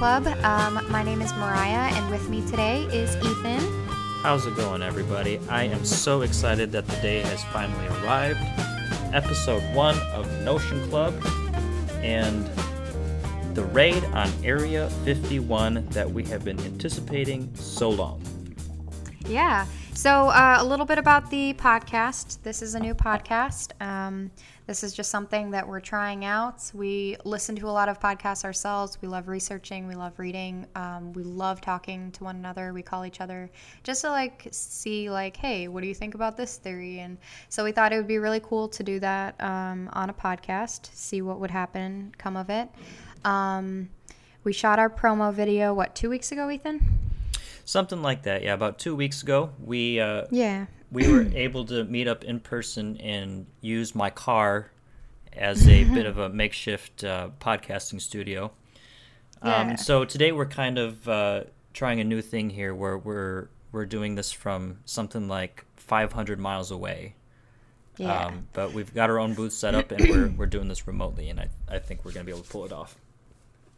welcome to Notion Club. Um, my name is Mariah, and with me today is Ethan. How's it going, everybody? I am so excited that the day has finally arrived. Episode 1 of Notion Club and the raid on Area 51 that we have been anticipating so long. Yeah. So, uh, a little bit about the podcast. This is a new podcast. Um, this is just something that we're trying out. We listen to a lot of podcasts ourselves. We love researching. We love reading. Um, we love talking to one another. We call each other just to like see like, hey, what do you think about this theory? And so we thought it would be really cool to do that um, on a podcast. See what would happen come of it. Um, we shot our promo video what two weeks ago, Ethan? Something like that, yeah. About two weeks ago, we uh, Yeah. we were able to meet up in person and use my car as a bit of a makeshift uh, podcasting studio. Yeah. Um, so today we're kind of uh, trying a new thing here, where we're we're doing this from something like 500 miles away. Yeah. Um, but we've got our own booth set up, and we're we're doing this remotely, and I I think we're gonna be able to pull it off.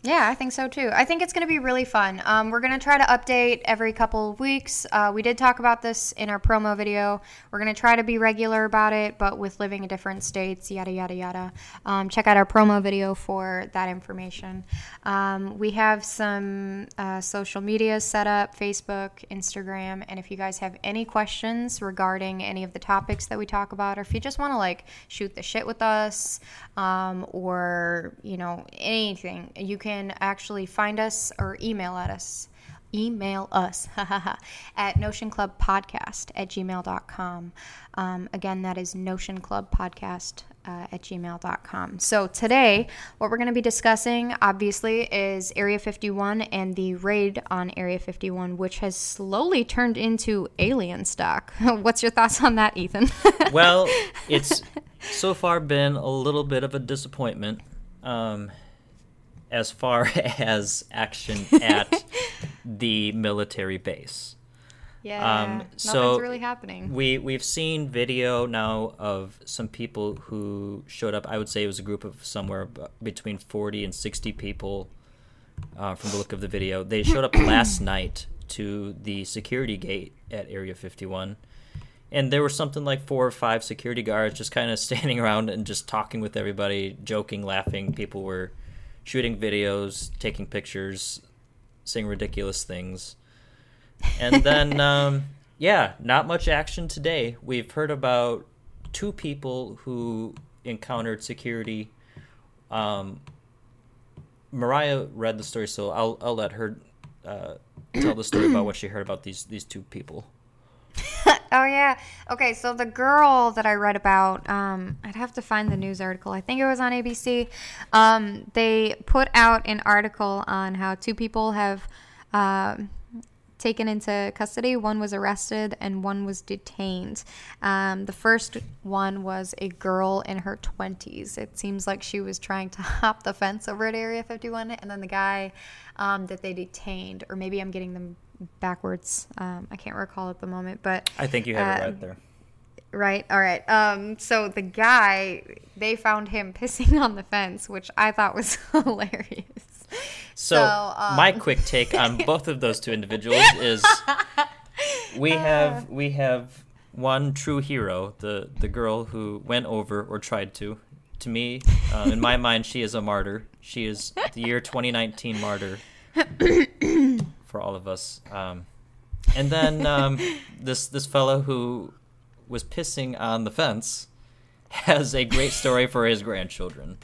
Yeah, I think so too. I think it's going to be really fun. Um, we're going to try to update every couple of weeks. Uh, we did talk about this in our promo video. We're going to try to be regular about it, but with living in different states, yada, yada, yada. Um, check out our promo video for that information. Um, we have some uh, social media set up Facebook, Instagram, and if you guys have any questions regarding any of the topics that we talk about, or if you just want to like shoot the shit with us, um, or, you know, anything, you can actually find us or email at us. Email us at notionclubpodcast at gmail.com um, again that is notionclubpodcast uh, at gmail.com so today what we're going to be discussing obviously is area 51 and the raid on area 51 which has slowly turned into Alienstock. What's your thoughts on that ethan? Well, it's so far been a little bit of a disappointment. Um, as far as action at the military base. yeah Um, nothing's really happening We we've seen video now of some people who showed up. I would say it was a group of somewhere between forty and sixty people. Uh, from the look of the video, they showed up last night to the security gate at Area Fifty One, and there were something like four or five security guards just kind of standing around and just talking with everybody, joking, laughing. People were shooting videos, taking pictures, saying ridiculous things. And then, um, yeah, not much action today. We've heard about two people who encountered security. Um, Mariah read the story, so I'll I'll let her uh, tell the story about what she heard about these these two people. Oh yeah. Okay, so the girl that I read about, um, I'd have to find the news article. I think it was on ABC. Um, they put out an article on how two people have um taken into custody. One was arrested and one was detained. Um, the first one was a girl in her 20s. It seems like she was trying to hop the fence over at Area 51, and then the guy um, that they detained, or maybe I'm getting them backwards. Um, I can't recall at the moment, but I think you have it Uh, right there. Right. All right. Um, so the guy, they found him pissing on the fence, which I thought was hilarious. So, So, um, my quick take on both of those two individuals is we have we have one true hero, the the girl who went over or tried to. To me, uh, in my mind, she is a martyr. She is the year 2019 martyr for all of us. Um, and then um, this this fellow who was pissing on the fence has a great story for his grandchildren.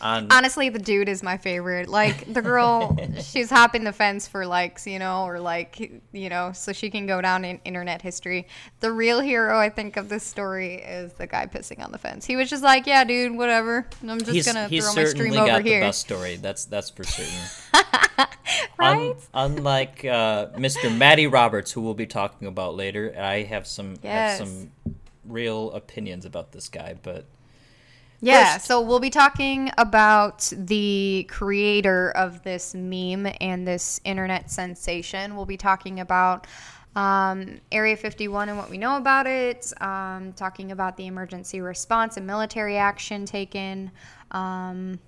On Honestly, the dude is my favorite. Like the girl, she's hopping the fence for likes, you know, or like, you know, so she can go down in internet history. The real hero, I think, of this story is the guy pissing on the fence. He was just like, "Yeah, dude, whatever. I'm just he's, gonna he's throw my stream over got here." the best story. That's that's for certain. Right? Un- unlike uh, Mr. Matty Roberts, who we'll be talking about later, I have some Yes. have some real opinions about this guy. But Yeah, First- so we'll be talking about the creator of this meme and this internet sensation. We'll be talking about um, Area 51 and what we know about it, um, talking about the emergency response and military action taken, um,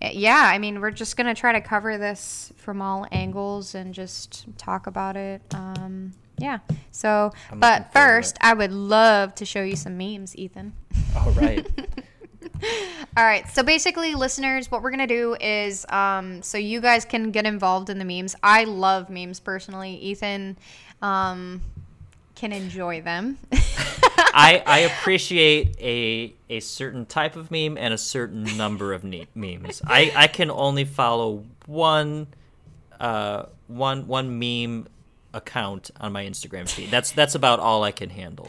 yeah, I mean, we're just gonna try to cover this from all angles and just talk about it. Um, yeah. So, I'm but first. I would love to show you some memes, Ethan. All right. All right. So basically, listeners, what we're gonna do is, um, so you guys can get involved in the memes. I love memes personally. Ethan, um, can enjoy them. I, I appreciate a a certain type of meme and a certain number of ne- memes. I, I can only follow one uh one one meme account on my Instagram feed. That's that's about all I can handle.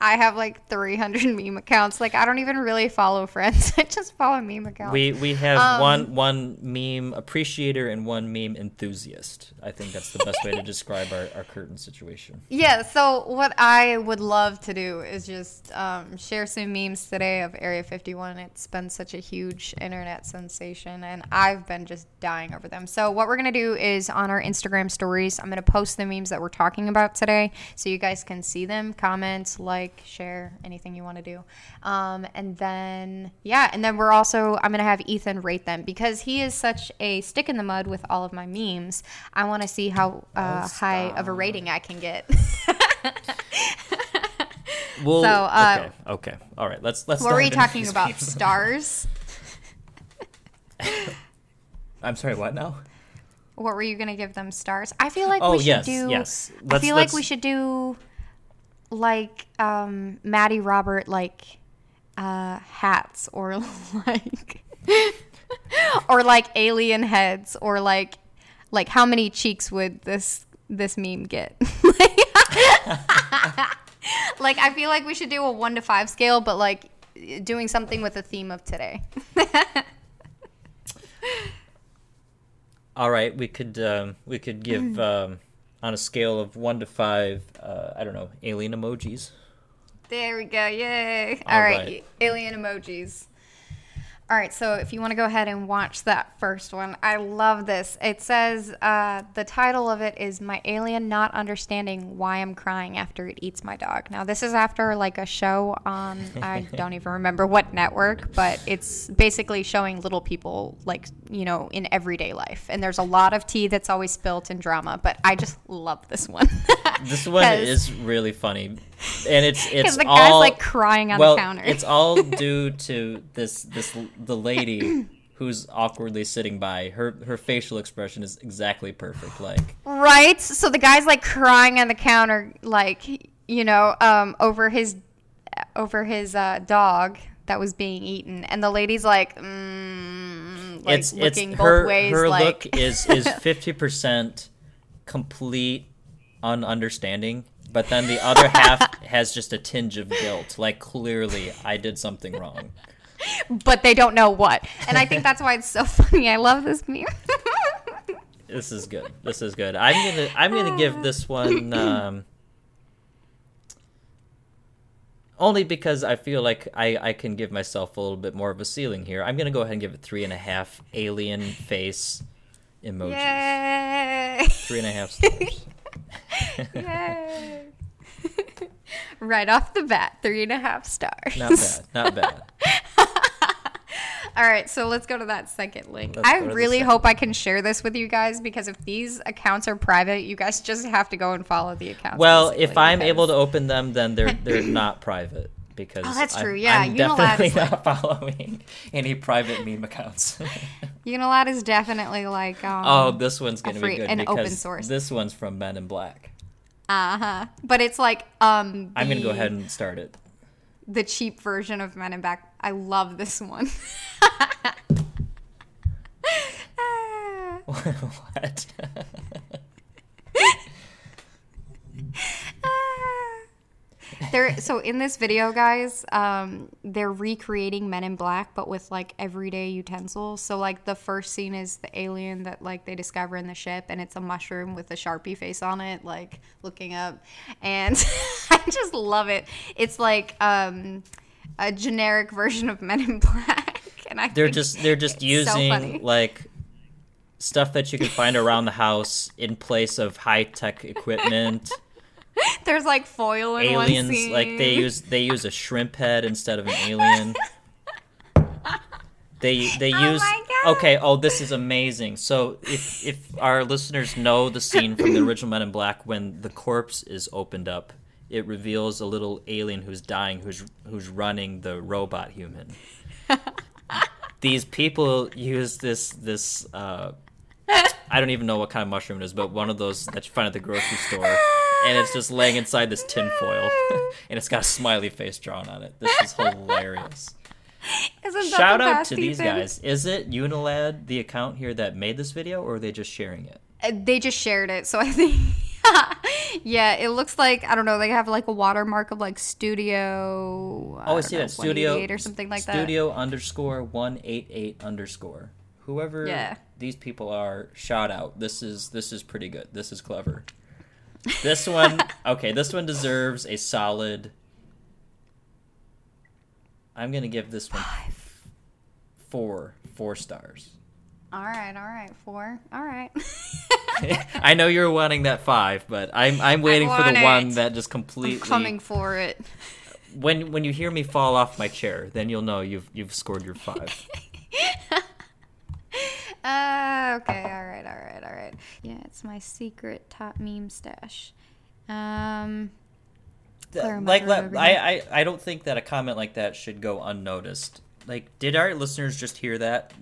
I have like 300 meme accounts. Like I don't even really follow friends. I just follow meme accounts. We we have Um, one one meme appreciator and one meme enthusiast. I think that's the best way to describe our, our curtain situation. Yeah, so what I would love to do is just um, share some memes today of Area 51. It's been such a huge internet sensation, and I've been just dying over them. So, what we're going to do is on our Instagram stories, I'm going to post the memes that we're talking about today so you guys can see them, comment, like, share, anything you want to do. Um, and then, yeah, and then we're also, I'm going to have Ethan rate them because he is such a stick in the mud with all of my memes. I want to see how uh, Oh, high of a rating I can get. Well, So, uh, okay, okay, all right. Let's let's. what were into talking about? Stars? I'm sorry. What now? What were you gonna give them stars? I feel like Oh, we should yes, do. yes. I Let's- feel like we should do like um, Matty Robert like uh, hats or like or like alien heads or like like how many cheeks would this this meme get? like I feel like we should do a one to five scale, but like doing something with the theme of today. All right, we could um, we could give um, on a scale of one to five. Uh, I don't know, alien emojis. There we go. Yay. All All right. right. Alien emojis. All right. So if you want to go ahead and watch that first one, I love this. It says uh, the title of it is My Alien Not Understanding Why I'm Crying After It Eats My Dog. Now, this is after like a show on, I don't even remember what network, but it's basically showing little people like, you know, in everyday life. And there's a lot of tea that's always spilt and drama, but I just love this one. This one is really funny, and it's it's the guy's all like crying on well, the counter. it's all due to this this the lady who's awkwardly sitting by. Her her facial expression is exactly perfect. Like Right? So the guy's like crying on the counter, like, you know, um, over his over his uh, dog that was being eaten, and the lady's like, mm, like it's looking it's both her ways, her like look is is fifty percent complete ununderstanding, but then the other half has just a tinge of guilt. Like clearly, I did something wrong. but they don't know what. And I think that's why it's so funny. I love this meme. This is good. This is good. I'm gonna I'm gonna give this one um, only because I feel like I I can give myself a little bit more of a ceiling here. I'm gonna go ahead and give it three and a half alien face emojis. Yay! Three and a half stars. Yay! right off the bat, three and a half stars. Not bad. Not bad. All right, so let's go to that second link. Let's I the really hope I can share this with you guys because if these accounts are private, you guys just have to go and follow the accounts. Well, if I'm able to open them, then they're they're not private because Oh, that's I'm- true. Yeah, I'm definitely is like- not following any private meme accounts. Unilad is definitely like um, oh, this one's gonna free- be good an because open source. this one's from Men in Black. uh huh. But it's like um. I'm gonna go ahead and start it. The cheap version of Men in Black. I love this one. Ah. what? They're so in this video guys um they're recreating men in black but with like everyday utensils. So like the first scene is the alien that like they discover in the ship and it's a mushroom with a sharpie face on it like looking up. And i just love it. It's like um a generic version of men in black and i they're just they're just it's so using like stuff that you can find around the house in place of high tech equipment. there's like foil in one Aliens scene. like they use they use a shrimp head instead of an alien. They they Oh use my okay. Oh, this is amazing. So if if our listeners know the scene from the original Men in Black when the corpse is opened up, it reveals a little alien who's dying, who's who's running the robot human. These people use this this. Uh, I don't even know what kind of mushroom it is, but one of those that you find at the grocery store, and it's just laying inside this tin foil, and it's got a smiley face drawn on it. This is hilarious. Isn't that Shout out to these guys. Is it Unilad, the account here, that made this video, or are they just sharing it? Uh, They just shared it, so I think. yeah, it looks like I don't know. They have like a watermark of like studio. Oh, I don't see know, that studio or something like that. Studio underscore one eight eight underscore. Whoever Yeah. these people are, shout out. This is this is pretty good. This is clever. This one, okay. This one deserves a solid. I'm gonna give this one four four stars. All right, all right, four. All right. I know you're wanting that five, but I'm I'm waiting for the want one that just completely I'm coming for it. when when you hear me fall off my chair, then you'll know you've you've scored your five. Uh, okay, all right, all right, all right. Yeah, it's my secret top meme stash. Um, Clara like I. I I don't think that a comment like that should go unnoticed. Like, did our listeners just hear that?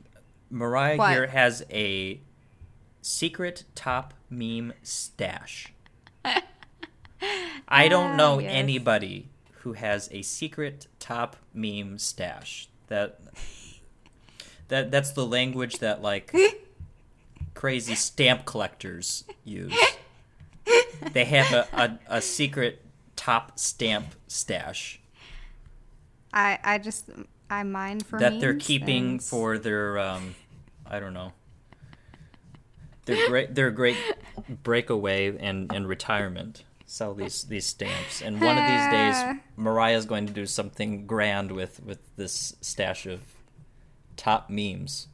Mariah What? here has a secret top meme stash. I don't know Ah, yes. anybody who has a secret top meme stash. That that that's the language that like crazy stamp collectors use. They have a, a, a secret top stamp stash I I just I mine for that they're keeping and- for their um I don't know. they're great their great breakaway and, and retirement. Sell these these stamps. And one of these days Mariah's going to do something grand with, with this stash of top memes.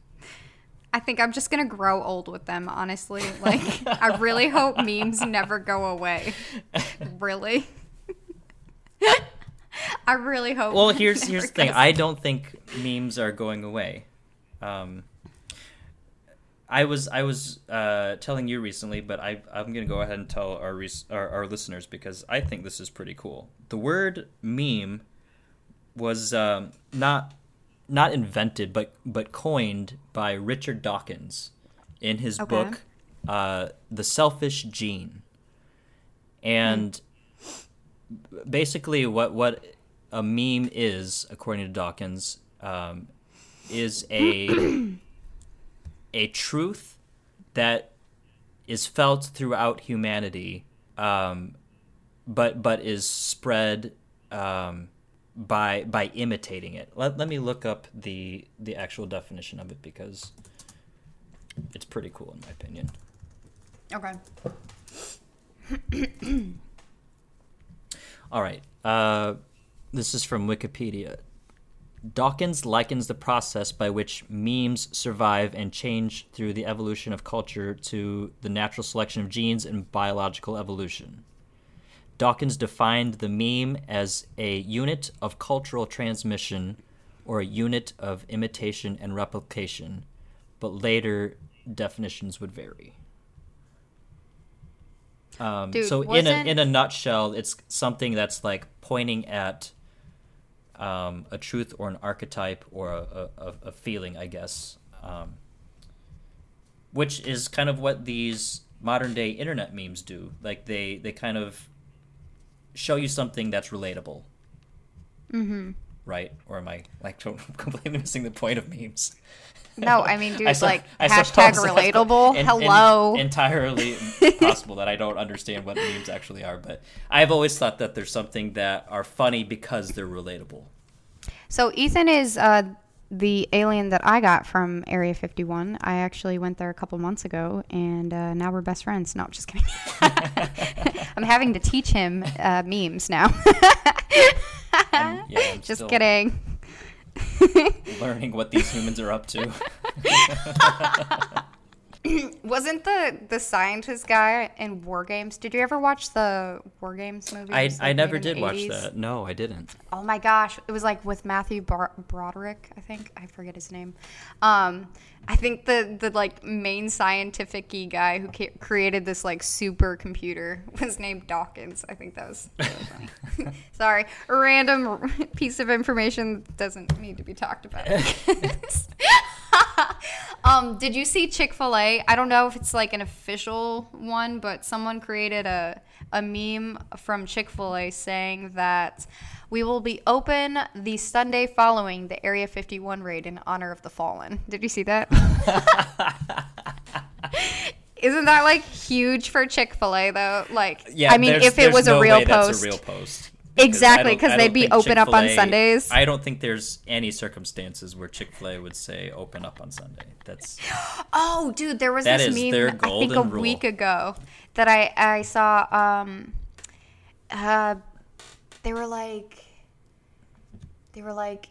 I think I'm just gonna grow old with them. Honestly, like I really hope memes never go away. Really. I really hope. Well, here's here's the thing. goes- I don't think memes are going away. Um, I was I was uh, telling you recently, but I I'm gonna go ahead and tell our, res- our our listeners because I think this is pretty cool. The word meme was um, not not invented, but but coined by Richard Dawkins in his Okay. book uh, "The Selfish Gene," and basically what what a meme is, according to Dawkins, um, is a a truth that is felt throughout humanity, um, but but is spread um, by by imitating it. Let, let me look up the the actual definition of it because it's pretty cool in my opinion. Okay. All right. Uh, this is from Wikipedia. Dawkins likens the process by which memes survive and change through the evolution of culture to the natural selection of genes and biological evolution. Dawkins defined the meme as a unit of cultural transmission or a unit of imitation and replication, but later definitions would vary. Um, Dude, so in a in a nutshell, it's something that's like pointing at um, a truth or an archetype or a, a, a feeling, I guess, um, which is kind of what these modern day internet memes do. Like they they kind of show you something that's relatable. Mm-hmm. Right? Or am I like completely missing the point of memes? No, I mean, dude, I su- like I hashtag relatable. en- Hello. entirely possible that I don't understand what memes actually are, but I've always thought that there's something that are funny because they're relatable. So Ethan is uh, the alien that I got from Area 51. I actually went there a couple months ago, and uh, now we're best friends. No, just kidding. I'm having to teach him uh, memes now. And, yeah, I'm just kidding. Learning what these humans are up to. Wasn't the the scientist guy in War Games? Did you ever watch the War Games movie? I, I never did watch that. No, I didn't. Oh my gosh, it was like with Matthew Bar- Broderick, I think. I forget his name. Um, I think the the like main scientific guy who ca- created this like supercomputer was named Dawkins. I think that was really funny. Sorry, a random piece of information that doesn't need to be talked about. um, did you see Chick Fil A? I don't know if it's like an official one, but someone created a a meme from Chick Fil A saying that we will be open the Sunday following the Area 51 raid in honor of the fallen. Did you see that? Isn't that like huge for Chick Fil A though? Like, Yeah, I mean, if it was no a real post, a real post. Because Exactly, 'cause they'd be open up on Chick-fil-A Sundays. I don't think there's any circumstances where Chick Fil A would say open up on Sunday. That's Oh, dude, there was That this is meme I think a rule. week ago that I I saw. Um, uh, they were like, they were like,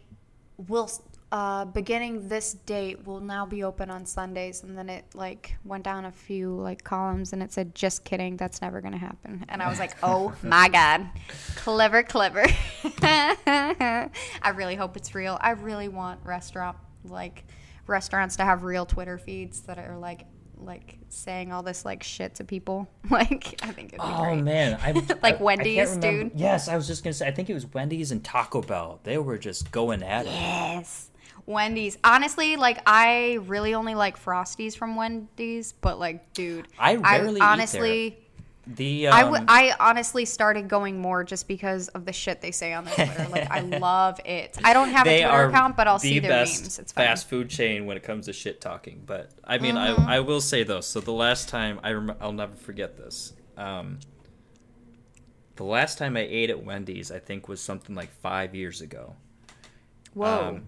we'll uh, beginning this date will now be open on Sundays, and then it like went down a few like columns, and it said, "Just kidding, that's never gonna happen." And I was like, "Oh my god, clever, clever." I really hope it's real. I really want restaurant like restaurants to have real Twitter feeds that are like like saying all this like shit to people. Like I think it'd be Oh great. man, I Like I- I can't Wendy's, remember- dude. Yes, I was just gonna say. I think it was Wendy's and Taco Bell. They were just going at it. Yes. Wendy's. Honestly, like I really only like Frosties from Wendy's, but like, dude, I rarely there. honestly, The I um, w- I honestly started going more just because of the shit they say on their Twitter. like, I love it. I don't have a Twitter account, but I'll the see their best memes. It's fun. fast food chain when it comes to shit talking. But I mean, Mm-hmm. I I will say though. So the last time I rem- I'll never forget this. Um, the last time I ate at Wendy's, I think was something like five years ago. Whoa. Um,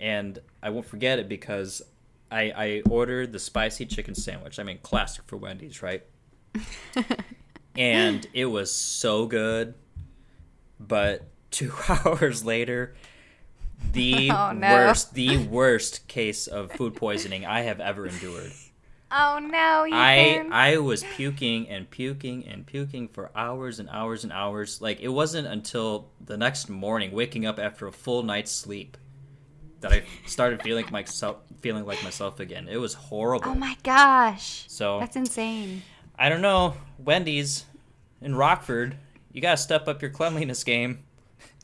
and I won't forget it because I, I ordered the spicy chicken sandwich. I mean, classic for Wendy's, right? and it was so good. But two hours later, the Oh, no. worst, the worst case of food poisoning I have ever endured. oh no, I I was puking and puking and puking for hours and hours and hours. Like it wasn't until the next morning, waking up after a full night's sleep, that I started feeling myself feeling like myself again. It was horrible. oh my gosh, so that's insane. I don't know, Wendy's in Rockford, you gotta step up your cleanliness game.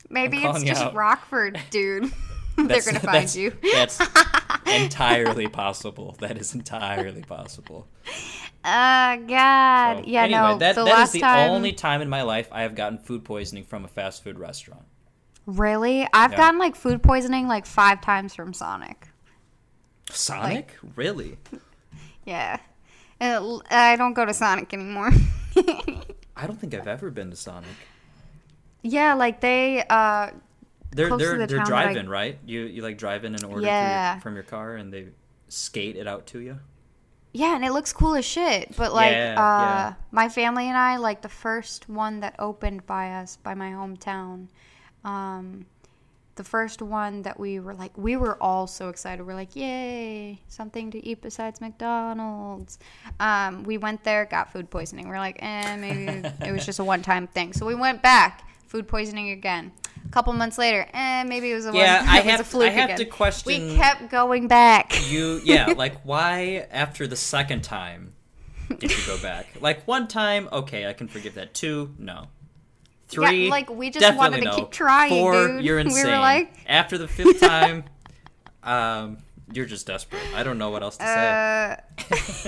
Maybe it's just out. Rockford, dude. They're gonna find that's- you. That's entirely possible. That is entirely possible. Oh God, So, yeah, anyway, no. that, the that is the time, only time in my life I have gotten food poisoning from a fast food restaurant. really, I've Yeah. gotten like food poisoning like five times from Sonic. Sonic? really? Yeah, Uh, I don't go to Sonic anymore. I don't think I've ever been to Sonic. yeah, like they, uh, They're they're the they're that I- driving, right? You you like drive in and order Yeah. through your, from your car and they skate it out to you. yeah, and it looks cool as shit. But like, Yeah, uh, yeah. my family and I, like the first one that opened by us, by my hometown, um, the first one that we were like, we were all so excited. We're like, yay, something to eat besides McDonald's. Um, we went there, got food poisoning. We're like, eh, maybe it was just a one time thing. So we went back, food poisoning again. A couple months later, eh, maybe it was a Yeah, one. I have- fluke I have again. to question- We kept going back. You yeah, like why after the second time did you go back? Like one time, okay, I can forgive that. Two, no. Three, like, we just wanted to no. keep trying, Four, dude. you're We were insane. like- after the fifth time, um, you're just desperate. I don't know what else to say.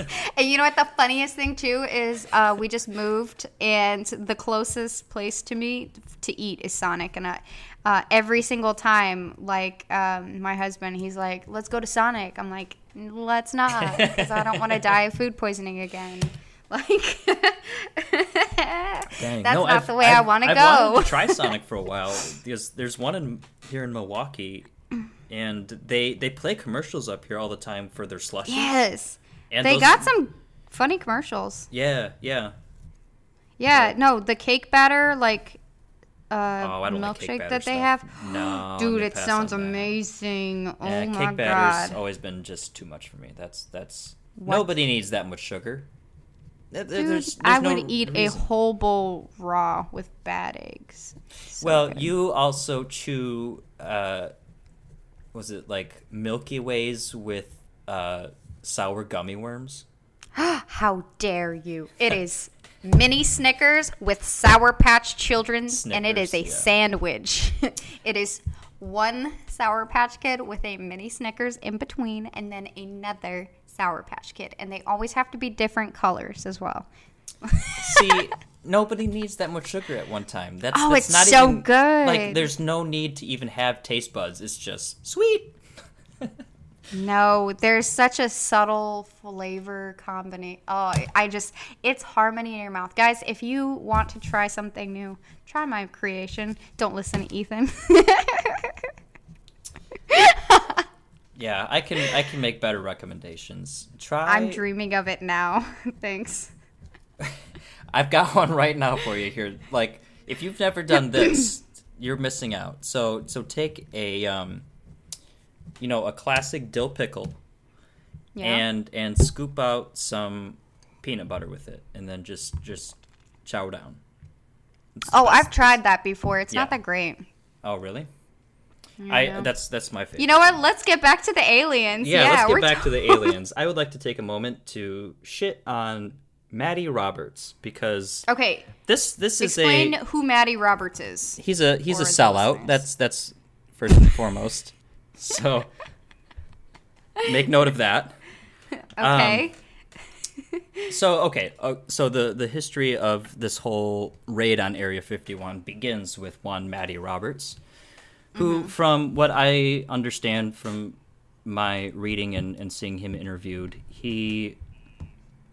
Uh, and you know what the funniest thing too is uh, we just moved and the closest place to me to eat is Sonic and I uh, every single time like um, my husband he's like let's go to Sonic I'm like let's not because I don't want to die of food poisoning again like Dang. that's no, not I've- the way I I've- want to go. To try Sonic for a while because there's one in here in Milwaukee, and they they play commercials up here all the time for their slushies. yes and they those- got some funny commercials Yeah, yeah. yeah Yeah. no the cake batter like uh, Oh, I don't like milkshake that they stuff. have No, Dude, it sounds amazing. Oh Yeah, my cake batter's god. always been just too much for me. That's that's Nobody needs that much sugar. Dude, there's- I would no eat reason. a whole bowl raw with bad eggs. So well, good. you also chew. Uh, was it like Milky Ways with uh, sour gummy worms? How dare you? It is mini Snickers with Sour Patch Children's, and it is a yeah. sandwich. it is one Sour Patch Kid with a mini Snickers in between, and then another Sour Patch Kid. And they always have to be different colors as well. See, nobody needs that much sugar at one time. That's Oh, that's it's not so even, good. Like, there's no need to even have taste buds. It's just sweet. No, there's such a subtle flavor combination. Oh, I just, it's harmony in your mouth. Guys, if you want to try something new, try my creation. Don't listen to Ethan. Yeah, I can I can make better recommendations. Try. I'm dreaming of it now. Thanks. I've got one right now for you here. Like, if you've never done this, you're missing out. So, so take a, um, you know, a classic dill pickle, Yeah. and and scoop out some peanut butter with it, and then just just chow down. It's oh. I've tried that before. It's Yeah. not that great. Oh, really? I that's that's my favorite. You know what? Let's get back to the aliens. Yeah, Yeah, let's get back t- to the aliens. I would like to take a moment to shit on Matty Roberts because Okay, this this is explain who Matty Roberts is. he's a he's a sellout. That's that's first and foremost. So make note of that. Okay. So okay, uh, so the the history of this whole raid on Area 51 begins with one Matty Roberts, who, from what I understand from my reading and, and seeing him interviewed, he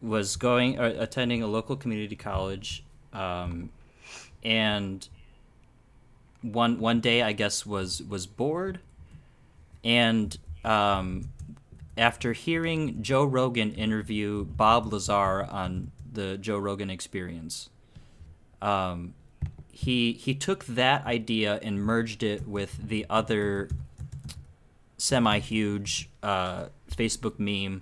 was going uh, attending a local community college, um, and one one day I guess was was bored, and um, after hearing Joe Rogan interview Bob Lazar on the Joe Rogan Experience, um, he he took that idea and merged it with the other semi-huge uh, Facebook meme,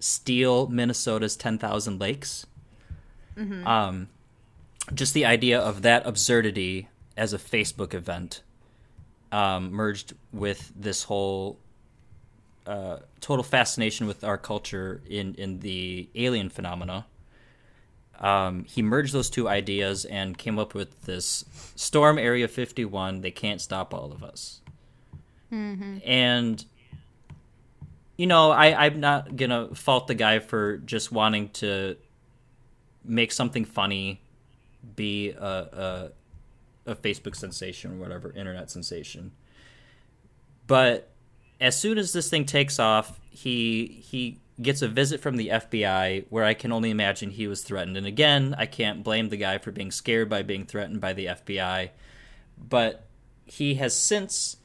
"Steal Minnesota's ten thousand lakes." Um, just the idea of that absurdity as a Facebook event um, merged with this whole uh, total fascination with our culture in in the alien phenomena. Um, he merged those two ideas and came up with this Storm Area 51. They can't stop all of us. And you know, I, I'm not gonna fault the guy for just wanting to make something funny, be a, a a Facebook sensation or whatever, internet sensation. But as soon as this thing takes off, he he gets a visit from the FBI where I can only imagine he was threatened. And again, I can't blame the guy for being scared by being threatened by the FBI, but he has since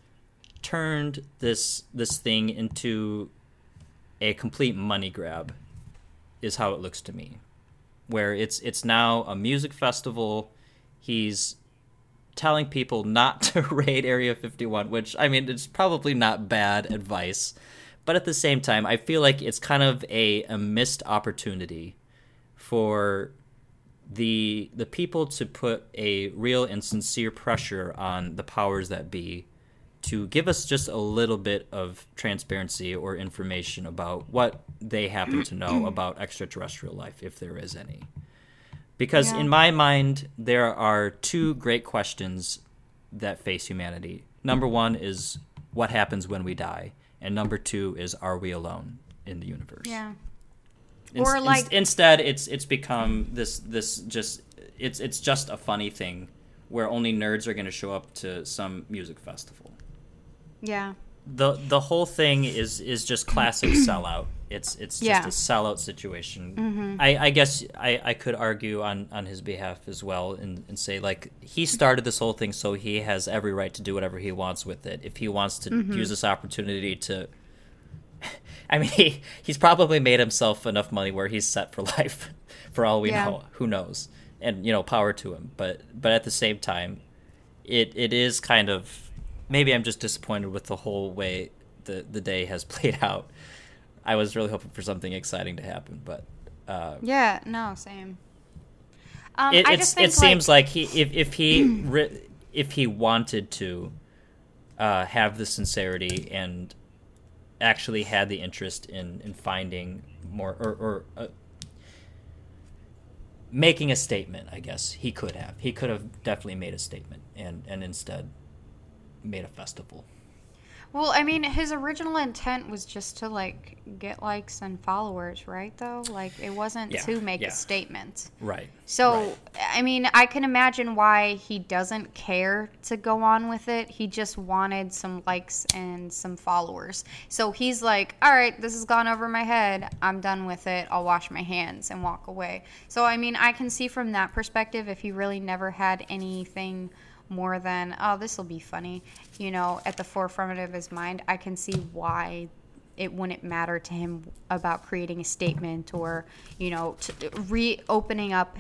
turned this this thing into a complete money grab is how it looks to me. Where it's it's now a music festival. He's telling people not to raid Area 51, which I mean it's probably not bad advice, but at the same time, I feel like it's kind of a, a missed opportunity for the the people to put a real and sincere pressure on the powers that be to give us just a little bit of transparency or information about what they happen to know about extraterrestrial life, if there is any. Because Yeah. in my mind, there are two great questions that face humanity. Number one is what happens when we die, and number two is are we alone in the universe? Yeah. Ins- Or like- instead, it's it's become this this just it's it's just a funny thing where only nerds are going to show up to some music festival. Yeah. the The whole thing is is just classic sellout. It's it's just Yeah. Mm-hmm. a sellout situation. I, I guess I, I could argue on, on his behalf as well and, and say like he started this whole thing so he has every right to do whatever he wants with it. If he wants to Mm-hmm. use this opportunity to I mean he, he's probably made himself enough money where he's set for life for all we Yeah. know. Who knows? And you know, power to him. But but at the same time, it it is kind of maybe I'm just disappointed with the whole way the the day has played out. I was really hoping for something exciting to happen, but uh, Yeah, no, same. Um, it, I it's, just think seems like he if if he re- if he wanted to uh, have the sincerity and actually had the interest in in finding more or, or uh, making a statement, I guess he could have. He could have definitely made a statement and and instead made a festival. Well, I mean, his original intent was just to like get likes and followers, right? Though, like it wasn't Yeah, to make yeah. a statement. Right. So, Right. I mean, I can imagine why he doesn't care to go on with it. He just wanted some likes and some followers. So he's like, all right, this has gone over my head. I'm done with it. I'll wash my hands and walk away. So, I mean, I can see from that perspective if he really never had anything more than, oh, this will be funny, you know, at the forefront of his mind, I can see why it wouldn't matter to him about creating a statement or you know t- reopening up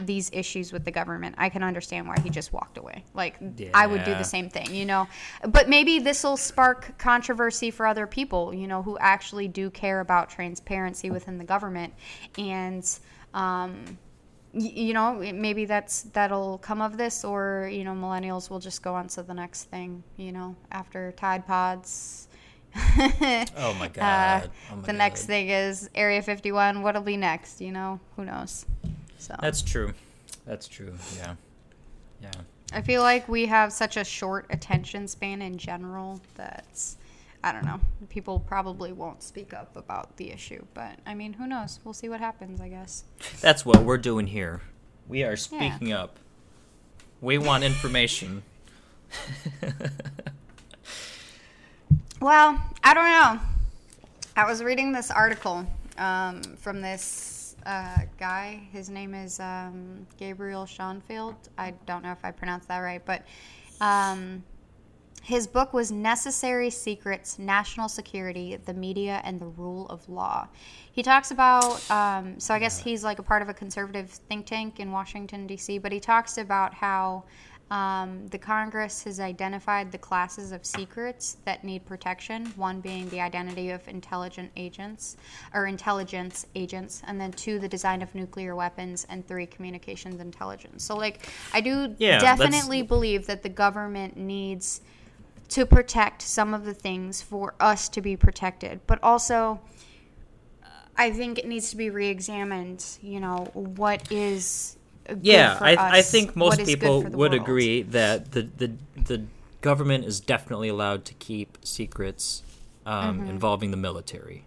these issues with the government. I can understand why he just walked away. Like i would do the same thing you know? But maybe this will spark controversy for other people you know who actually do care about transparency within the government. And um you know maybe that's that'll come of this or you know millennials will just go on to the next thing you know after tide pods Oh my uh, god. Oh my the next thing is area 51 what'll be next you know who knows so That's true. That's true. Yeah. Yeah. i feel like we have such a short attention span in general that i don't know people probably won't speak up about the issue but i mean who knows we'll see what happens i guess That's what we're doing here. We are speaking up. We want information. Well, I don't know. I was reading this article um, from this uh, guy. His name is um, Gabriel Schoenfeld. I don't know if I pronounced that right, but um, his book was Necessary Secrets National Security, the Media, and the Rule of Law. He talks about, um, so I guess he's like a part of a conservative think tank in Washington, D.C., but he talks about how um, the Congress has identified the classes of secrets that need protection, one being the identity of intelligent agents or intelligence agents, and then two, the design of nuclear weapons, and three, communications intelligence. So, like, I do Yeah, that's- definitely believe that the government needs to protect some of the things for us to be protected, but also uh, I think it needs to be re-examined. You know, what is good yeah, for I, I think most what is good people would world. agree that the, the the government is definitely allowed to keep secrets um, Mm-hmm. involving the military.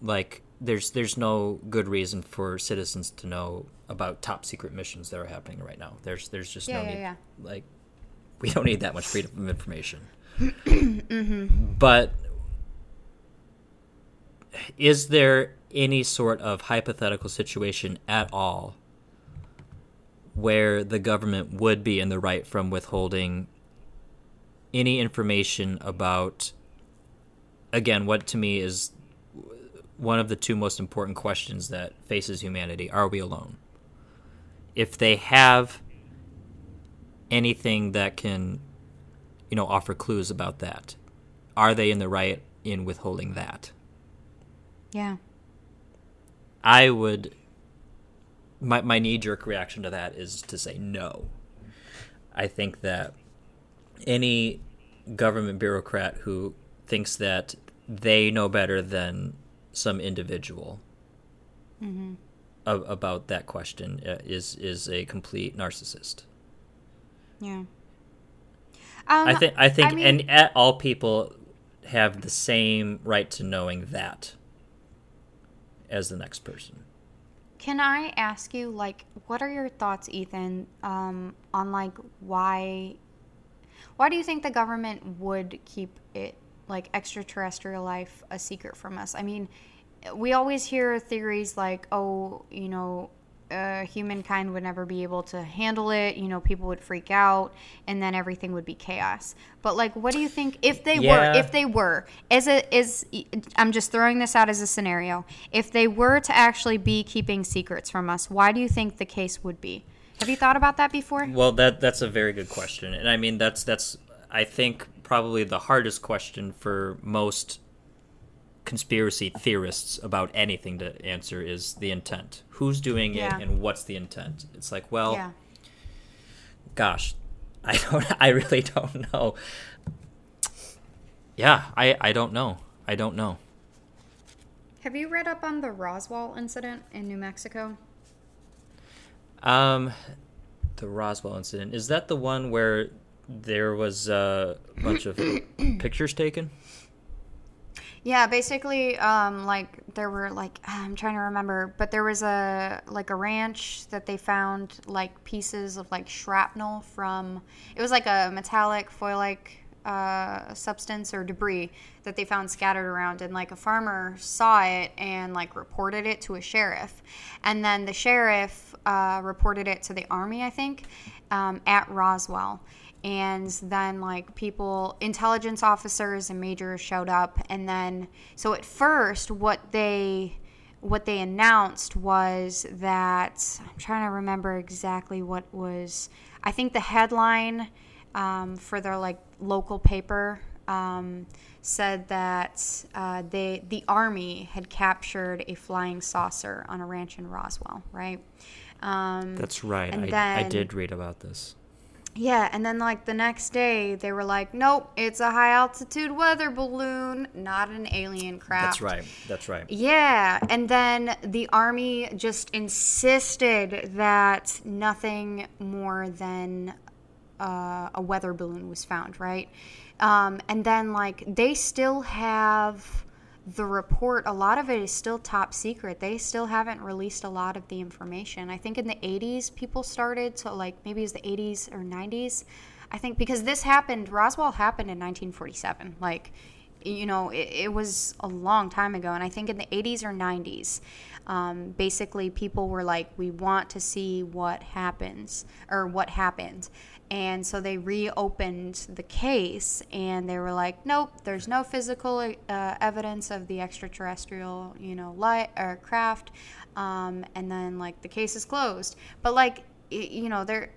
Like, there's there's no good reason for citizens to know about top secret missions that are happening right now. There's there's just Yeah, no yeah, need. yeah. Like, we don't need that much freedom of information. Mm-hmm. But is there any sort of hypothetical situation at all where the government would be in the right from withholding any information about again what to me is one of the two most important questions that faces humanity are we alone if they have anything that can you know offer clues about that are they in the right in withholding that Yeah. I would my my knee jerk reaction to that is to say no. I think that any government bureaucrat who thinks that they know better than some individual Mm-hmm. a- about that question uh, is is a complete narcissist. Yeah. Um, I think I think I mean- and all people have the same right to knowing that as the next person. Can I ask you, like, what are your thoughts, Ethan, um, on like why, why do you think the government would keep it like extraterrestrial life a secret from us? I mean, we always hear theories like, oh, you know, uh, humankind would never be able to handle it. You know, people would freak out, and then everything would be chaos. But like, what do you think if they Yeah. were? If they were, as a is, I'm just throwing this out as a scenario. If they were to actually be keeping secrets from us, why do you think the case would be? Have you thought about that before? Well, that that's a very good question, and I mean that's that's I think probably the hardest question for most conspiracy theorists about anything to answer is the intent. Who's doing Yeah. it and what's the intent? It's like, well, yeah. gosh, I don't I really don't know. Yeah, I I don't know. I don't know. Have you read up on the Roswell incident in New Mexico? Um the Roswell incident. Is that the one where there was a bunch of pictures taken? Yeah, basically, um, like there were like I'm trying to remember, but there was a like a ranch that they found like pieces of like shrapnel from. It was like a metallic foil-like uh, substance or debris that they found scattered around, and like a farmer saw it and like reported it to a sheriff, and then the sheriff uh, reported it to the army, I think, um, at Roswell and then like people intelligence officers and majors showed up and then so at first what they what they announced was that i'm trying to remember exactly what was i think the headline um, for their like local paper um, said that uh, they the army had captured a flying saucer on a ranch in roswell right um, That's right. I, I did read about this. Yeah, and then like the next day, they were like, "Nope, it's a high altitude weather balloon, not an alien craft." That's right. That's right. Yeah, and then the army just insisted that nothing more than uh, a weather balloon was found, right? Um, and then like they still have the report. A lot of it is still top secret. They still haven't released a lot of the information. I think in the 80s, people started to like maybe it was the 80s or 90s. I think because this happened, Roswell happened in 1947. Like you know, it, it was a long time ago. And I think in the 80s or 90s, um, basically people were like, we want to see what happens or what happened. And so they reopened the case and they were like, nope, there's no physical uh, evidence of the extraterrestrial, you know, light or craft. Um, and then like the case is closed. But like, you know, there,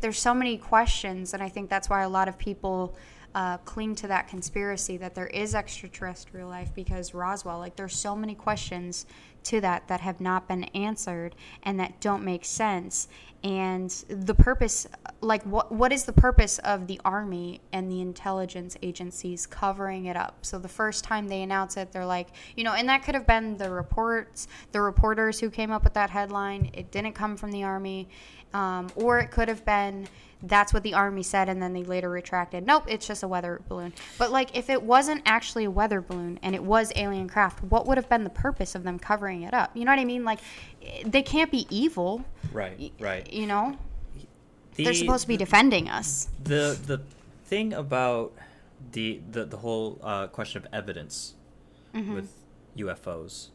there's so many questions. And I think that's why a lot of people uh, cling to that conspiracy that there is extraterrestrial life because Roswell, like, there's so many questions to that that have not been answered and that don't make sense. And the purpose, like, what what is the purpose of the army and the intelligence agencies covering it up? So the first time they announce it, they're like, you know, and that could have been the reports, the reporters who came up with that headline. It didn't come from the army, um, or it could have been that's what the army said and then they later retracted nope it's just a weather balloon but like if it wasn't actually a weather balloon and it was alien craft what would have been the purpose of them covering it up you know what i mean like they can't be evil Right. Right. you know The, they're supposed to be defending us the the thing about the the, the whole uh, question of evidence Mm-hmm. with UFOs.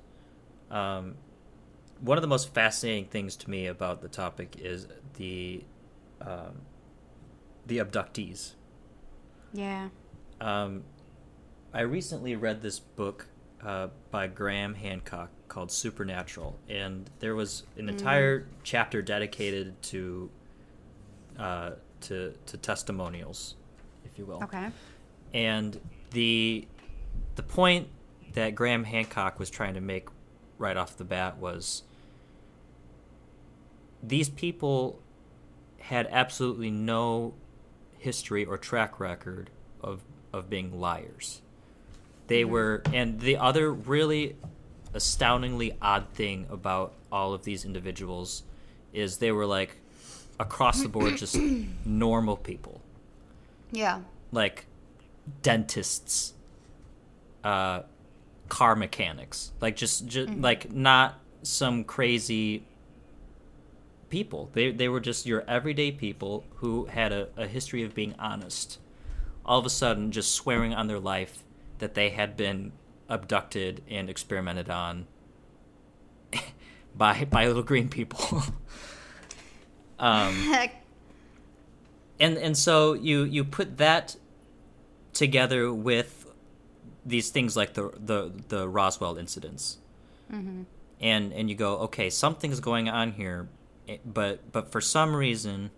Um, one of the most fascinating things to me about the topic is the um, the abductees. yeah Um, I recently read this book uh, by Graham Hancock called Supernatural, and there was an entire chapter dedicated to uh, to to testimonials, if you will. okay And the the point that Graham Hancock was trying to make right off the bat was these people had absolutely no history or track record of of being liars. They were and the other really astoundingly odd thing about all of these individuals is they were like across the board just normal people. Yeah. Like dentists, uh, car mechanics, like just, just like not some crazy people. They they were just your everyday people who had a, a history of being honest. All of a sudden, just swearing on their life that they had been abducted and experimented on by by little green people. um, and and so you you put that together with these things like the the the Roswell incidents, and and you go, okay, something's going on here, eh, but but for some reason,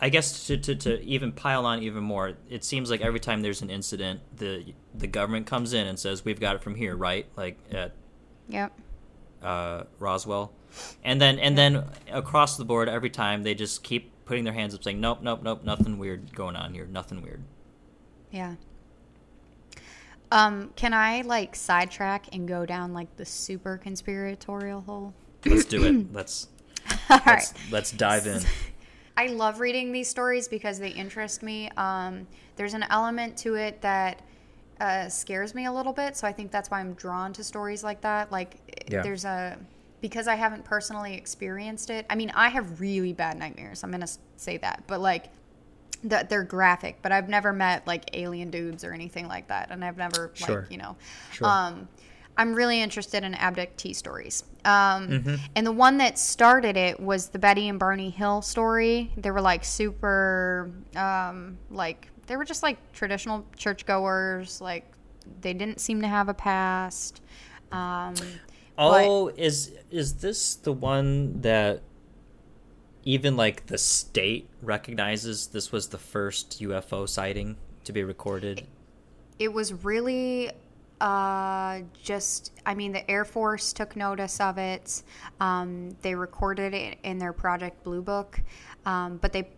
I guess to, to, to even pile on even more, it seems like every time there's an incident, the the government comes in and says we've got it from here, right? Like at Yep. uh, Roswell, and then and then across the board, every time they just keep putting their hands up, saying nope, nope, nope, nothing weird going on here, nothing weird. Yeah. Um, can I like sidetrack and go down like the super conspiratorial hole? Let's do it. Let's All right. let's, let's dive in. I love reading these stories because they interest me. Um, there's an element to it that uh, scares me a little bit, so I think that's why I'm drawn to stories like that. Like, Yeah. there's a because I haven't personally experienced it. I mean, I have really bad nightmares. I'm gonna say that, but like, that they're graphic. But I've never met like alien dudes or anything like that, and I've never Sure. like you know. Sure. Um, I'm really interested in abductee stories. Um, Mm-hmm. And the one that started it was the Betty and Barney Hill story. They were like super, um, like, they were just like traditional churchgoers. Like, they didn't seem to have a past. Um, Oh, is is this the one that even like the state recognizes this was the first UFO sighting to be recorded? it was really uh, just i mean the air force took notice of it um, they recorded it in their project blue book um, but they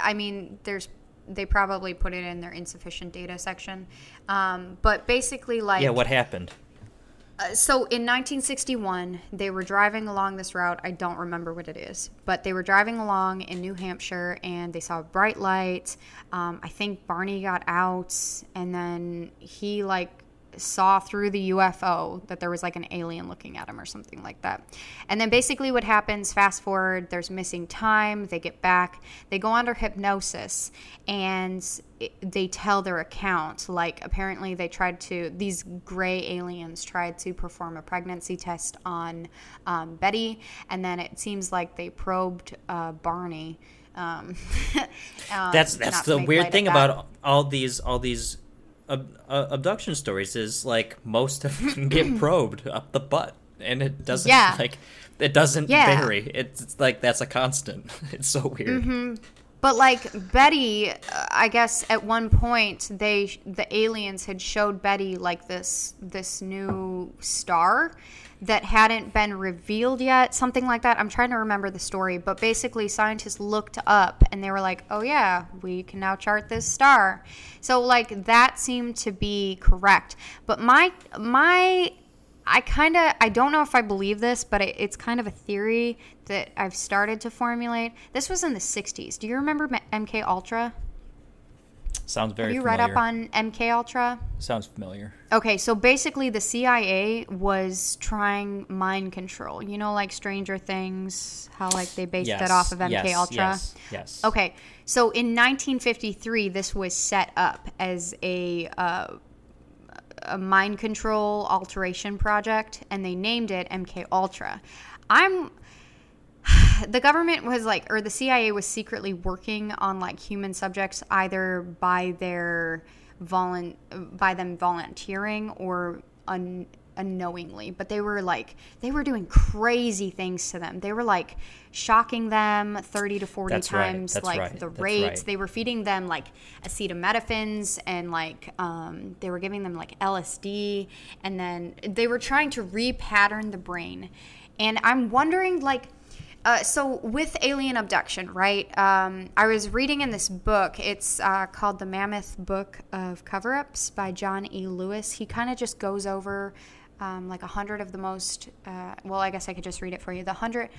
i mean there's they probably put it in their insufficient data section um, but basically like Yeah, what happened? Uh, so in 1961, they were driving along this route. I don't remember what it is, but they were driving along in New Hampshire and they saw a bright light. Um, I think Barney got out and then he like saw through the UFO that there was like an alien looking at him or something like that. And then basically what happens, fast forward, there's missing time, they get back, they go under hypnosis and they tell their account. Like apparently they tried to, these gray aliens tried to perform a pregnancy test on um, Betty and then it seems like they probed uh, Barney. Um, um, That's that's the weird thing about all these all these ab- uh, abduction stories is like most of them get probed up the butt, and it doesn't Yeah. like it doesn't Yeah. vary. It's, it's like that's a constant. It's so weird. Mm-hmm. But like Betty, uh, I guess at one point they the aliens had showed Betty like this this new star that hadn't been revealed yet, something like that. I'm trying to remember the story, but basically scientists looked up and they were like, "Oh yeah, we can now chart this star." So like that seemed to be correct. But my my I kind of I don't know if I believe this, but it, it's kind of a theory that I've started to formulate. This was in the '60s. Do you remember MK Ultra? Sounds very. Have you familiar. read up on MK Ultra? Sounds familiar. Okay, so basically the CIA was trying mind control. You know, like Stranger Things, how like they based Yes. that off of MK yes, Ultra. Yes. Yes. Okay, so in 1953, this was set up as a uh, a mind control alteration project, and they named it MK Ultra. I'm the government was like, or the CIA was secretly working on like human subjects, either by their volun by them volunteering or un- unknowingly. But they were like, they were doing crazy things to them. They were like shocking them thirty to forty That's right. times, That's like right. the That's rates. right. They were feeding them like acetaminophen and like um, they were giving them like LSD, and then they were trying to repattern the brain. And I'm wondering, like, uh, so with alien abduction, right? Um, I was reading in this book. It's uh, called the Mammoth Book of Cover-ups by Jon E. Lewis. He kind of just goes over um, like a hundred of the most. Uh, well, I guess I could just read it for you. The hundred,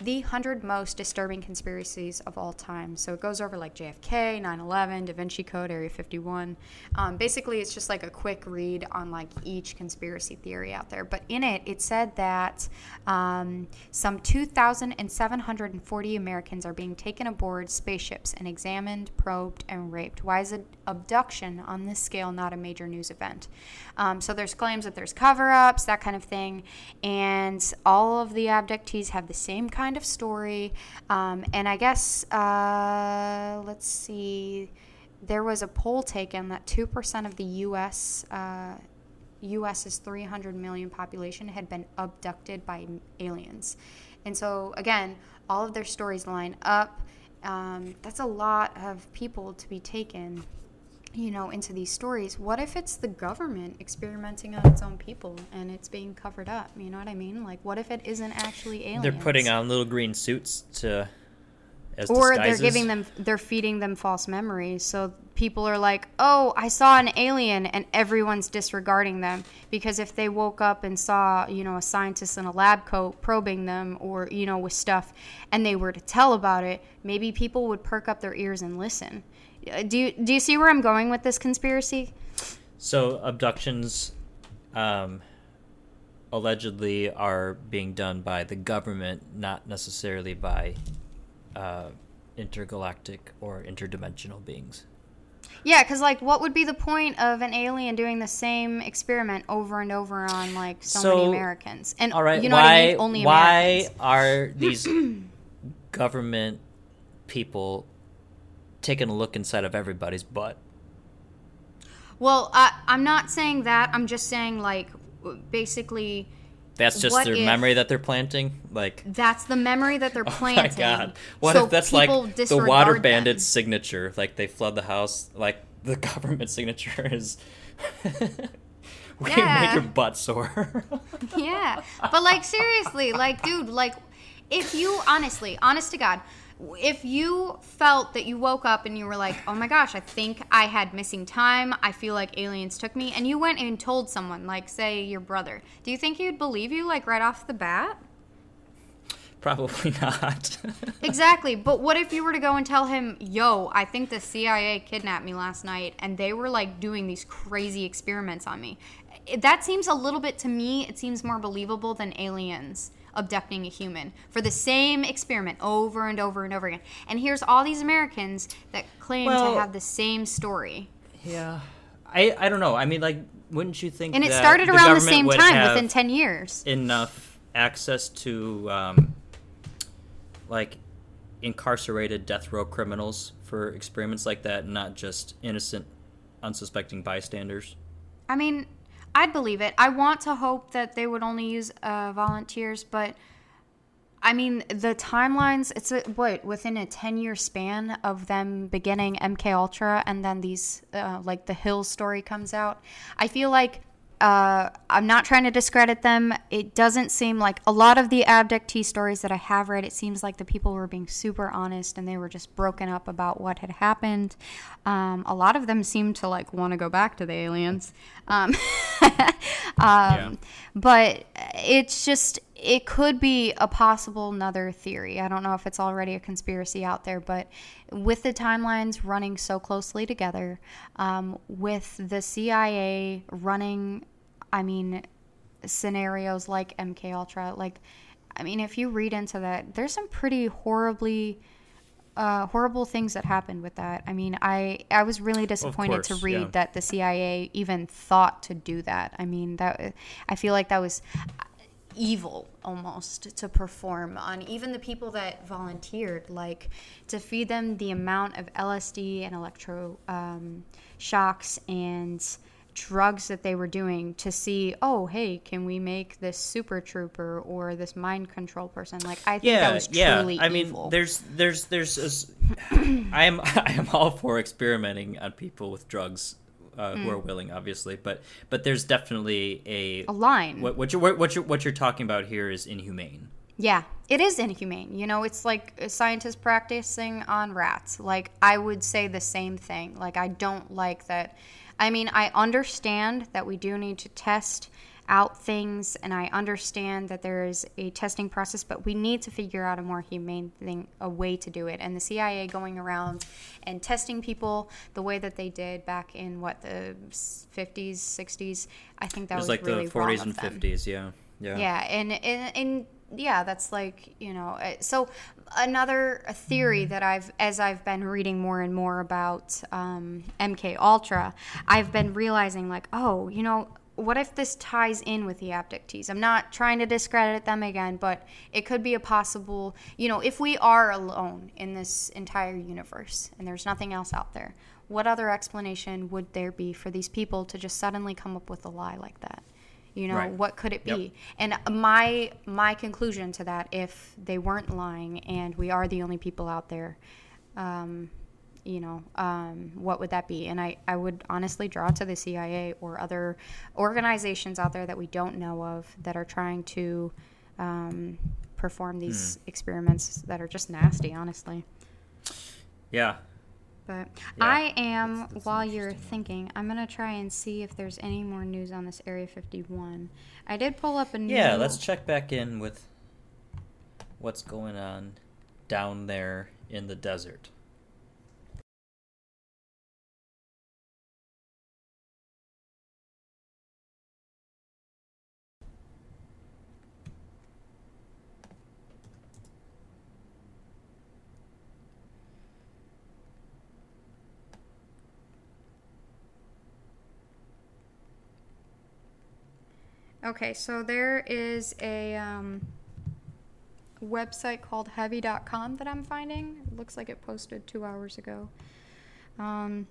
the hundred most disturbing conspiracies of all time. So it goes over like JFK, 9/11, Da Vinci Code, Area 51. Um, basically, it's just like a quick read on like each conspiracy theory out there. But in it, it said that um, some 2,740 Americans are being taken aboard spaceships and examined, probed, and raped. Why is an abduction on this scale not a major news event? Um, so there's claims that there's cover-ups, that kind of thing, and all of the abductees have the same kind of story. Um, and I guess uh, let's see, there was a poll taken that two percent of the U.S. Uh, U.S.'s 300 million population had been abducted by aliens. And so, again, all of their stories line up. Um, that's a lot of people to be taken, you know, into these stories. What if it's the government experimenting on its own people and it's being covered up? You know what I mean? Like, what if it isn't actually aliens? They're putting on little green suits to as or disguises. they're giving them they're feeding them false memories so people are like oh i saw an alien and everyone's disregarding them because if they woke up and saw you know a scientist in a lab coat probing them or you know with stuff and they were to tell about it maybe people would perk up their ears and listen do you do you see where i'm going with this conspiracy? So abductions, um, allegedly are being done by the government, not necessarily by uh, intergalactic or interdimensional beings. yeah because like what would be the point of an alien doing the same experiment over and over on like so, many americans? And All right, you know why what i mean? only why americans. are these government people taking a look inside of everybody's butt? Well, I, I'm not saying that. I'm just saying, like, basically, That's just their memory that they're planting. Like, that's the memory that they're planting. oh my god, what so if that's like the water them. bandit's signature? Like they flood the house. Like the government signature is. we Yeah. made your butt sore. yeah, but like seriously, like, dude, like, if you honestly, honest to God, if you felt that you woke up and you were like, oh my gosh, I think I had missing time, I feel like aliens took me, and you went and told someone, like, say your brother, do you think he'd believe you, like, right off the bat? Probably not. Exactly. But what if you were to go and tell him, yo, I think the CIA kidnapped me last night and they were like doing these crazy experiments on me? That seems a little bit to me, it seems more believable than aliens abducting a human for the same experiment over and over and over again. And here's all these Americans that claim Well- to have the same story. yeah, I I don't know. I mean, like, wouldn't you think? And it started the around the same time, within 10 years. enough access to um, like incarcerated death row criminals for experiments like that, not just innocent, unsuspecting bystanders. I mean, I'd believe it. I want to hope that they would only use uh, volunteers, but I mean, the timelines. It's a, what within a ten-year span of them beginning MK Ultra, and then these uh, like the Hill story comes out. I feel like. Uh, I'm not trying to discredit them. It doesn't seem like a lot of the abductee stories that I have read. It seems like the people were being super honest and they were just broken up about what had happened. Um, a lot of them seem to like want to go back to the aliens. Um, um, But it's just, it could be a possible another theory. I don't know if it's already a conspiracy out there, but with the timelines running so closely together, um, with the CIA running, I mean, scenarios like MK Ultra, like, I mean, if you read into that, there's some pretty horribly uh, horrible things that happened with that. I mean, I I was really disappointed to read yeah. that the CIA even thought to do that. I mean, that I feel like that was evil almost to perform on even the people that volunteered like to feed them the amount of lsd and electro um, shocks and drugs that they were doing to see oh hey can we make this super trooper or this mind control person like i think that Yeah, was yeah. truly I mean, evil. there's, there's, there's. I am, I am all for experimenting on people with drugs uh, who are willing, obviously, but, but there's definitely a. Mm. a line What, what you're, what you're, what you're talking about here is inhumane. Yeah, it is inhumane. You know, it's like a scientist practicing on rats. Like, I would say the same thing. Like, I don't like that. I mean, I understand that we do need to test out things, and I understand that there is a testing process, but we need to figure out a more humane thing, a way to do it. And the CIA going around and testing people the way that they did back in what the 50s, 60s, I think that It was, was like really the 40s of and 50s, yeah, yeah. Yeah, and and, and yeah, that's like you know. uh, So another theory that I've, as I've been reading more and more about um, MK Ultra, I've been realizing like, oh, you know. What if this ties in with the abductees? I'm not trying to discredit them again, but it could be a possible, you know, if we are alone in this entire universe and there's nothing else out there, what other explanation would there be for these people to just suddenly come up with a lie like that? You know, Right. what could it be? Yep. And my my conclusion to that, if they weren't lying and we are the only people out there, um, you know, um, what would that be? And I, I would honestly draw to the CIA or other organizations out there that we don't know of that are trying to um, perform these Hmm. experiments that are just nasty, honestly. Yeah. But Yeah, I am, that's- that's while you're thinking, I'm going to try and see if there's any more news on this Area 51. I did pull up a new. Yeah, let's check back in with what's going on down there in the desert. Okay, so there is a um, website called heavy.com that I'm finding. It looks like it posted two hours ago. Um,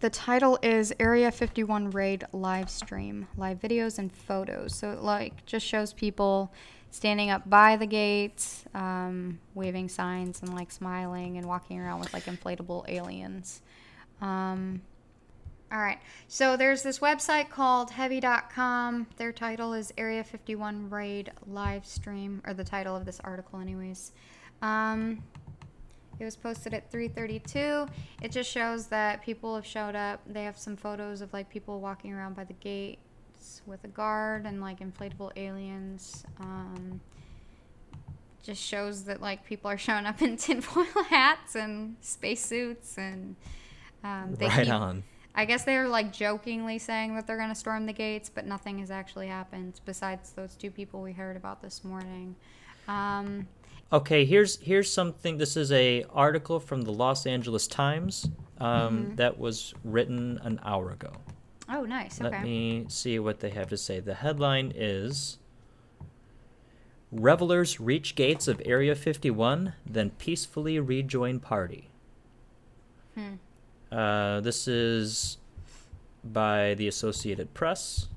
the title is Area 51 Raid live stream, live videos and photos. So it like just shows people standing up by the gates, um, waving signs and like smiling and walking around with like inflatable aliens. Um, all right. So there's this website called heavy.com. Their title is Area 51 Raid Live Stream, or the title of this article, anyways. Um, it was posted at 3:32. It just shows that people have showed up. They have some photos of like people walking around by the gates with a guard and like inflatable aliens. Um, just shows that like people are showing up in tinfoil hats and spacesuits and um, they right keep- on. I guess they're like jokingly saying that they're going to storm the gates, but nothing has actually happened besides those two people we heard about this morning. Um, Okay, here's here's something. This is a article from the Los Angeles Times um, Mm-hmm. that was written an hour ago. oh, nice. Okay. Let Okay. me see what they have to say. The headline is Revelers reach gates of Area 51, then peacefully rejoin party. Hmm. Uh, this is by the Associated Press.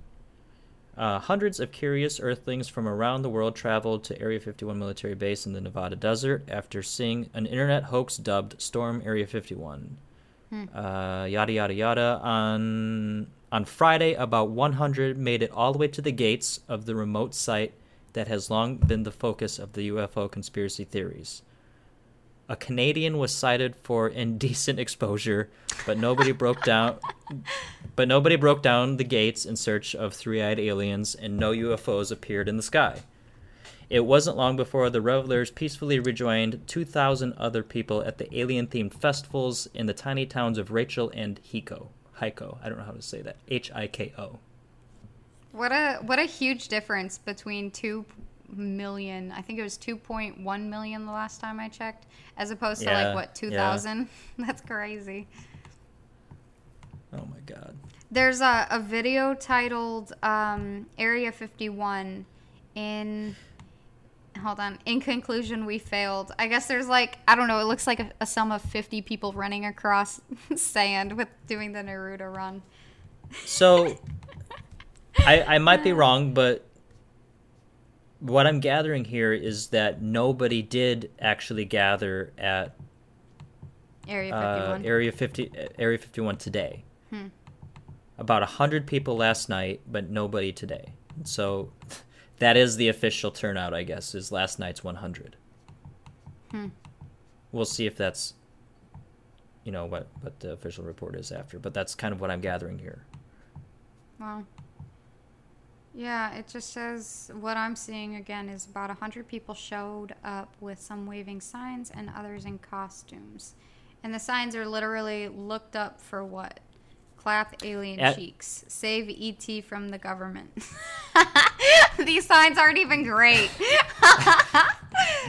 Uh, hundreds of curious Earthlings from around the world traveled to Area 51 military base in the Nevada desert after seeing an internet hoax dubbed Storm Area 51. Uh, yada yada yada. On on Friday, about 100 made it all the way to the gates of the remote site that has long been the focus of the UFO conspiracy theories. A Canadian was cited for indecent exposure, but nobody broke down. But nobody broke down the gates in search of three-eyed aliens, and no UFOs appeared in the sky. It wasn't long before the revelers peacefully rejoined 2,000 other people at the alien-themed festivals in the tiny towns of Rachel and Hiko. Hiko. I don't know how to say that. H I K O. What a what a huge difference between two million. I think it was two point one million the last time I checked, as opposed to Yeah, like what 2,000. yeah. That's crazy. Oh my god. There's a, a video titled um, Area 51 in. Hold on. In conclusion, we failed. I guess there's like, I don't know, it looks like a, a sum of 50 people running across sand with doing the Naruto run. So, I, I might be wrong, but what I'm gathering here is that nobody did actually gather at Area uh, 51. Area 50, uh, Area 51 today. Hmm. About 100 people last night, but nobody today. So that is the official turnout, I guess, is last night's 100. Hmm. We'll see if that's, you know, what, what the official report is after, but that's kind of what I'm gathering here. Wow. Yeah, it just says what I'm seeing again is about 100 people showed up with some waving signs and others in costumes. And the signs are literally looked up for what? Clap alien At- cheeks. Save ET from the government. These signs aren't even great.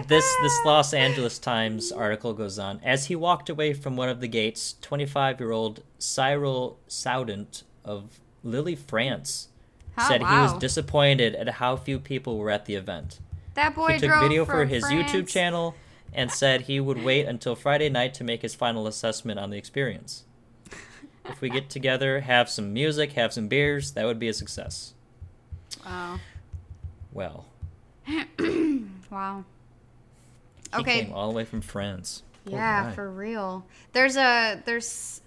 This this Los Angeles Times article goes on. As he walked away from one of the gates, 25-year-old Cyril Soudant of Lily, France, Oh, said he was disappointed at how few people were at the event. That boy he took video for his France. YouTube channel and said he would wait until Friday night to make his final assessment on the experience. If we get together, have some music, have some beers, that would be a success. Wow. Well, Wow. he Okay. came all the way from France. yeah, guy. for real. There's a there's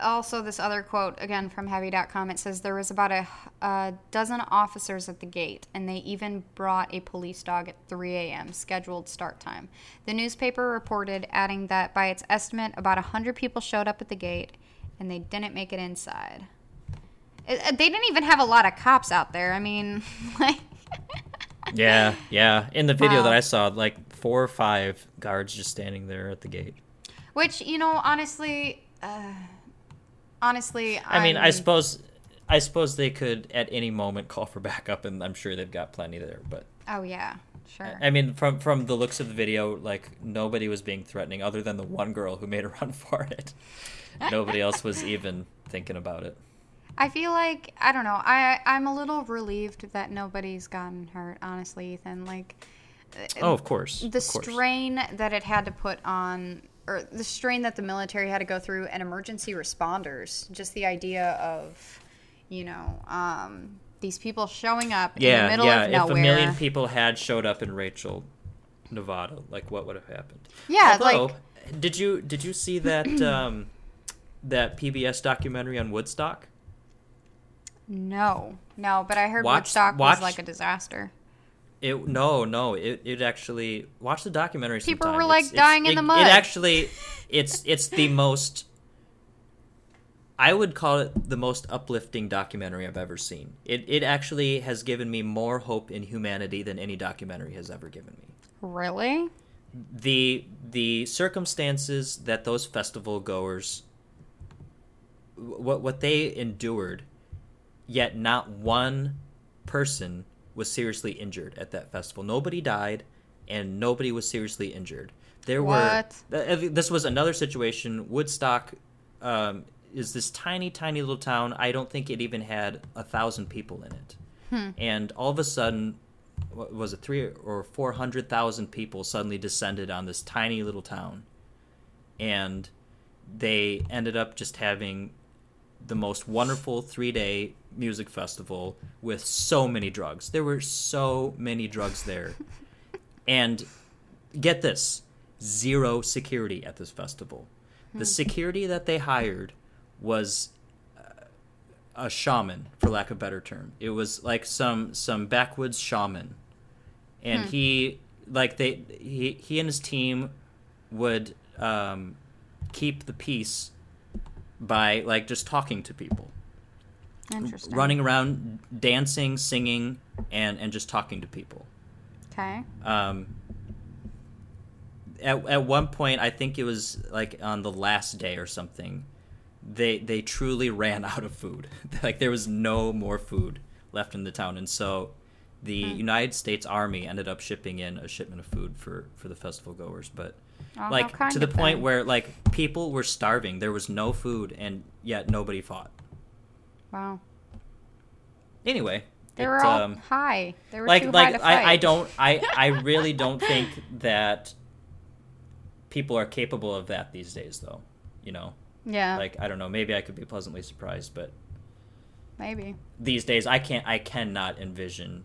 also this other quote again from heavy.com it says there was about a, a dozen officers at the gate and they even brought a police dog at 3 a.m scheduled start time the newspaper reported adding that by its estimate about 100 people showed up at the gate and they didn't make it inside it, uh, they didn't even have a lot of cops out there i mean like Yeah, yeah. In the video Wow. that I saw, like four or five guards just standing there at the gate. which you know honestly uh, honestly I mean, I I'm- suppose, I suppose they could at any moment call for backup, and I'm sure they've got plenty there. But oh yeah sure I mean, from from the looks of the video, like nobody was being threatening, other than the one girl who made a run for it. Nobody else was even thinking about it. I feel like I don't know. I I'm a little relieved that nobody's gotten hurt. Honestly, Ethan. Like uh, Oh, of course. the of course. strain that it had to put on, or the strain that the military had to go through, and emergency responders. Just the idea of, you know, um, these people showing up in Yeah, the middle yeah. of If a million people had showed up in Rachel, Nevada, like what would have happened? Yeah, Although, like did you did you see that um, that PBS documentary on Woodstock? no, no. But I heard Watch- Woodstock watch- was like a disaster. It no no it it actually watch the documentary. People sometime. were, like, It's- it's- dying in it- the mud. It actually it's it's the most. I would call it the most uplifting documentary I've ever seen. It it actually has given me more hope in humanity than any documentary has ever given me. Really? the the circumstances that those festival goers what what they endured yet not one person was seriously injured at that festival. Nobody died and nobody was seriously injured. There What? were th- this was another situation. Woodstock um, is this tiny tiny little town. I don't think it even had a thousand people in it. And all of a sudden was it three or four hundred thousand people suddenly descended on this tiny little town? And they ended up just having the most wonderful three day music festival with so many drugs. There were so many drugs there. And get this zero security at this festival. The hmm. security that they hired was uh, a shaman for lack of a better term. It was like some some backwoods shaman. And hmm. he like they he he and his team would um keep the peace by like just talking to people. Interesting. running around dancing singing and and just talking to people. Okay. um at, at one point i think it was like on the last day or something they they truly ran out of food. Like there was no more food left in the town. And so the united states army ended up shipping in a shipment of food for for the festival goers. But Oh, like to the point them. where like people were starving there was no food and yet nobody fought Wow. anyway They it, were all um, high. They were like too high like to fight. I, I don't I I really don't think that people are capable of that these days though you know Yeah. like I don't know maybe I could be pleasantly surprised but maybe. these days I can't I cannot envision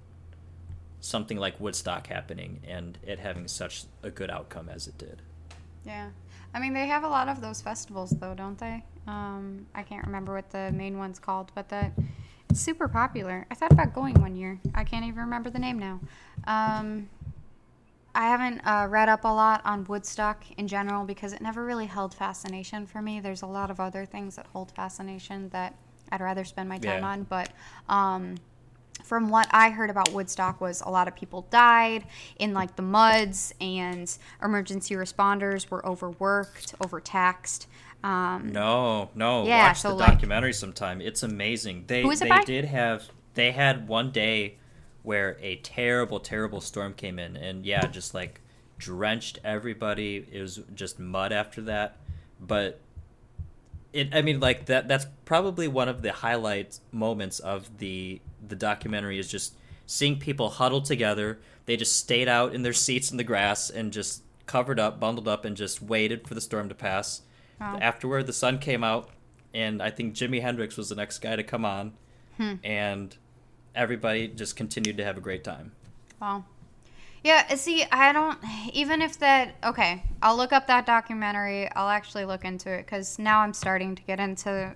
something like Woodstock happening and it having such a good outcome as it did Yeah. I mean, they have a lot of those festivals, though, don't they? Um, I can't remember what the main one's called, but that it's super popular. I thought about going one year. I can't even remember the name now. Um, I haven't uh, read up a lot on Woodstock in general because it never really held fascination for me. There's a lot of other things that hold fascination that I'd rather spend my time Yeah. on, but. Um, from what I heard about Woodstock was a lot of people died in like the muds and emergency responders were overworked, overtaxed. Um, no no Yeah, watch so, the like- documentary sometime it's amazing they Who is it they by? did have they had one day where a terrible terrible storm came in and yeah just like drenched everybody it was just mud after that but it i mean like that that's probably one of the highlight moments of the the documentary is just seeing people huddled together they just stayed out in their seats in the grass and just covered up bundled up and just waited for the storm to pass Wow. afterward the sun came out and i think jimi hendrix was the next guy to come on Hmm. and everybody just continued to have a great time Well, Yeah, see, I don't even if that okay, I'll look up that documentary. I'll actually look into it cuz now I'm starting to get into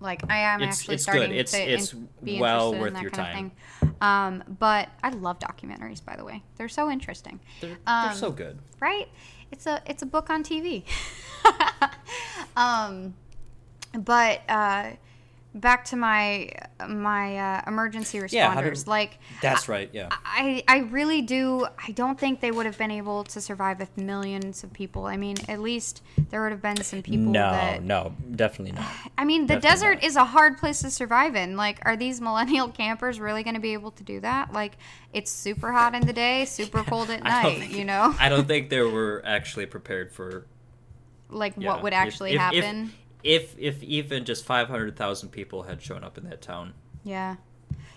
like I am It's- actually it's starting good. It's- to it's be well interested worth in that your kind time. of thing. Um, but I love documentaries by the way. They're so interesting. They're, Um, they're so good. right? It's a it's a book on TV. um, but uh, back to my my uh, emergency responders. Yeah, did- like That's right. Yeah. I I really do. I don't think they would have been able to survive with millions of people. I mean, at least there would have been some people no, that. no, definitely not. I mean, the definitely desert not. is a hard place to survive in. Like, are these millennial campers really going to be able to do that? Like, it's super hot in the day, super cold at night. think- you know, I don't think they were actually prepared for like yeah, what would if- actually if- if- happen. If, if even just five hundred thousand people had shown up in that town, Yeah.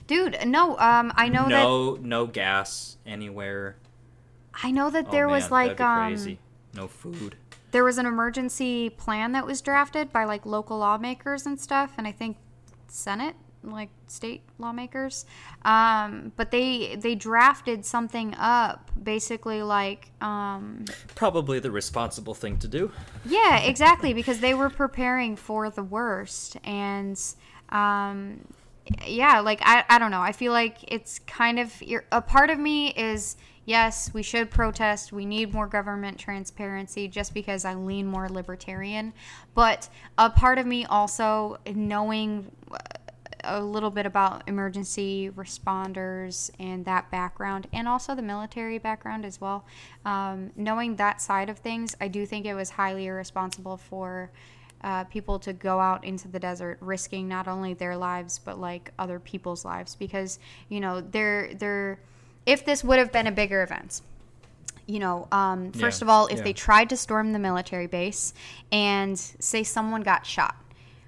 Dude, no, um I know that no no gas anywhere. I know that Oh, there was like um crazy. no food. there was an emergency plan that was drafted by like local lawmakers and stuff and I think Senate, like state lawmakers. Um but they they drafted something up basically like um Probably the responsible thing to do. Yeah, exactly, because they were preparing for the worst. And um, yeah, like, I, I don't know. I feel like it's kind of a part of me is yes, we should protest. We need more government transparency just because I lean more libertarian. But a part of me also, knowing a little bit about emergency responders and that background, and also the military background as well. Um, knowing that side of things, I do think it was highly irresponsible for uh, people to go out into the desert, risking not only their lives but like other people's lives, because you know they're they're if this would have been a bigger event, you know, um, first Yeah, of all, if yeah. they tried to storm the military base and say someone got shot,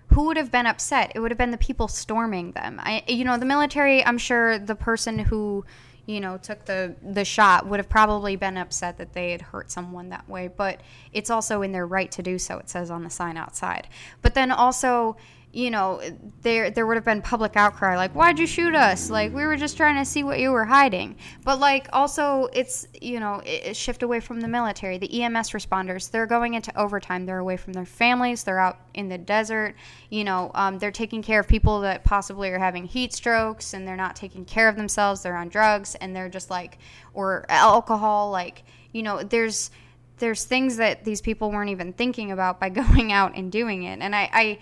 who would have been upset? It would have been the people storming them. I, you know, the military. I'm sure the person who, you know, took the the shot would have probably been upset that they had hurt someone that way. But it's also in their right to do so. It says on the sign outside. But then also. You know, there there would have been public outcry like, "Why'd you shoot us? Like, we were just trying to see what you were hiding." But like, also, it's you know, it, it shift away from the military. The EMS responders, they're going into overtime. They're away from their families. They're out in the desert. You know, um, they're taking care of people that possibly are having heat strokes, and they're not taking care of themselves. They're on drugs, and they're just like, or alcohol. Like, you know, there's there's things that these people weren't even thinking about by going out and doing it. And I, I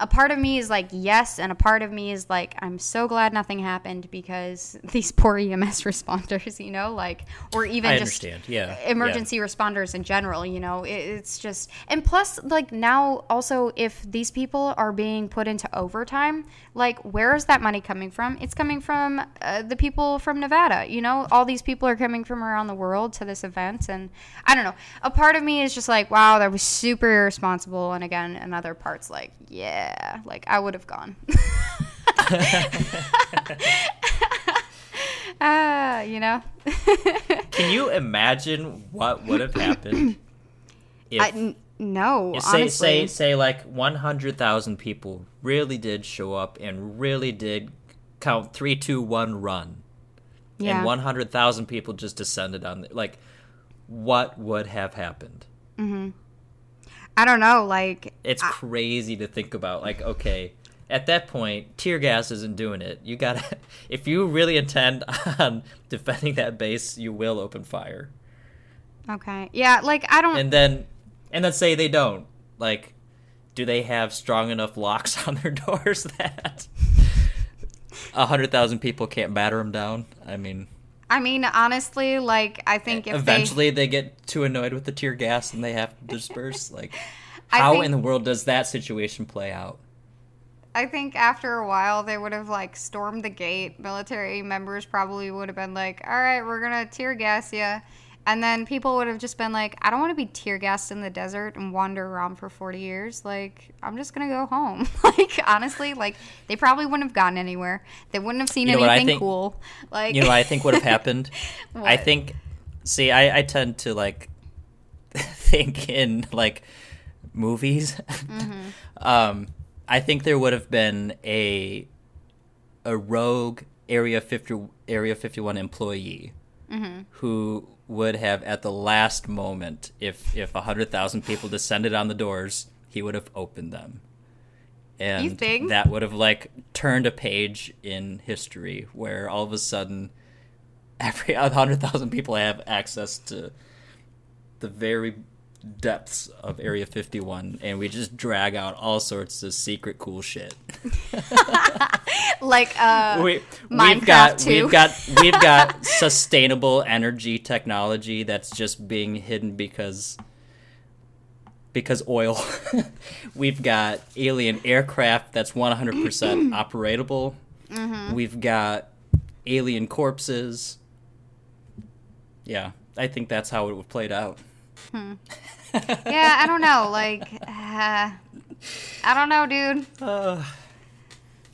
a part of me is like yes and a part of me is like i'm so glad nothing happened because these poor ems responders you know like or even I just understand. Yeah. emergency responders in general you know it, it's just and plus like now also if these people are being put into overtime like where is that money coming from it's coming from uh, the people from nevada you know all these people are coming from around the world to this event and i don't know a part of me is just like wow that was super irresponsible and again another part's like yeah like i would have gone. Ah you know? Can you imagine what would have happened if I, n- no say honestly. say say like one hundred thousand people really did show up and really did count three, two, one, run, yeah. and one hundred thousand people just descended on the, like what would have happened? I don't know. Like, It's crazy to think about. Like, okay, at that point, tear gas isn't doing it. You gotta, if you really intend on defending that base, you will open fire. okay, yeah, like I don't. And then, and then say they don't. Like, do they have strong enough locks on their doors that a hundred thousand people can't batter them down? I mean, I mean, honestly, like I think if eventually they... get too annoyed with the tear gas and they have to disperse. like, how think- in the world does that situation play out? I think after a while they would have like stormed the gate. Military members probably would have been like, "All right, we're gonna tear gas you," and then people would have just been like, "I don't want to be tear gassed in the desert and wander around for forty years. Like, I'm just gonna go home." like, honestly, like they probably wouldn't have gotten anywhere. They wouldn't have seen You know anything think- cool. Like, You know what I think would have happened? I think, see, I, I tend to like think in like movies. Mm-hmm. um, I think there would have been a a rogue Area fifty Area fifty one employee who would have at the last moment, if if a hundred thousand people descended on the doors, he would have opened them. And You think? that would have like turned a page in history where all of a sudden every hundred thousand people have access to the very depths of Area 51 and we just drag out all sorts of secret cool shit. Like, uh, we, we've got too. we've got we've got sustainable energy technology that's just being hidden because because oil. we've got alien aircraft that's 100% operatable. Mm-hmm. We've got alien corpses. Yeah, I think that's how it would played out. Yeah, I don't know. Like, uh, I don't know, dude. Uh,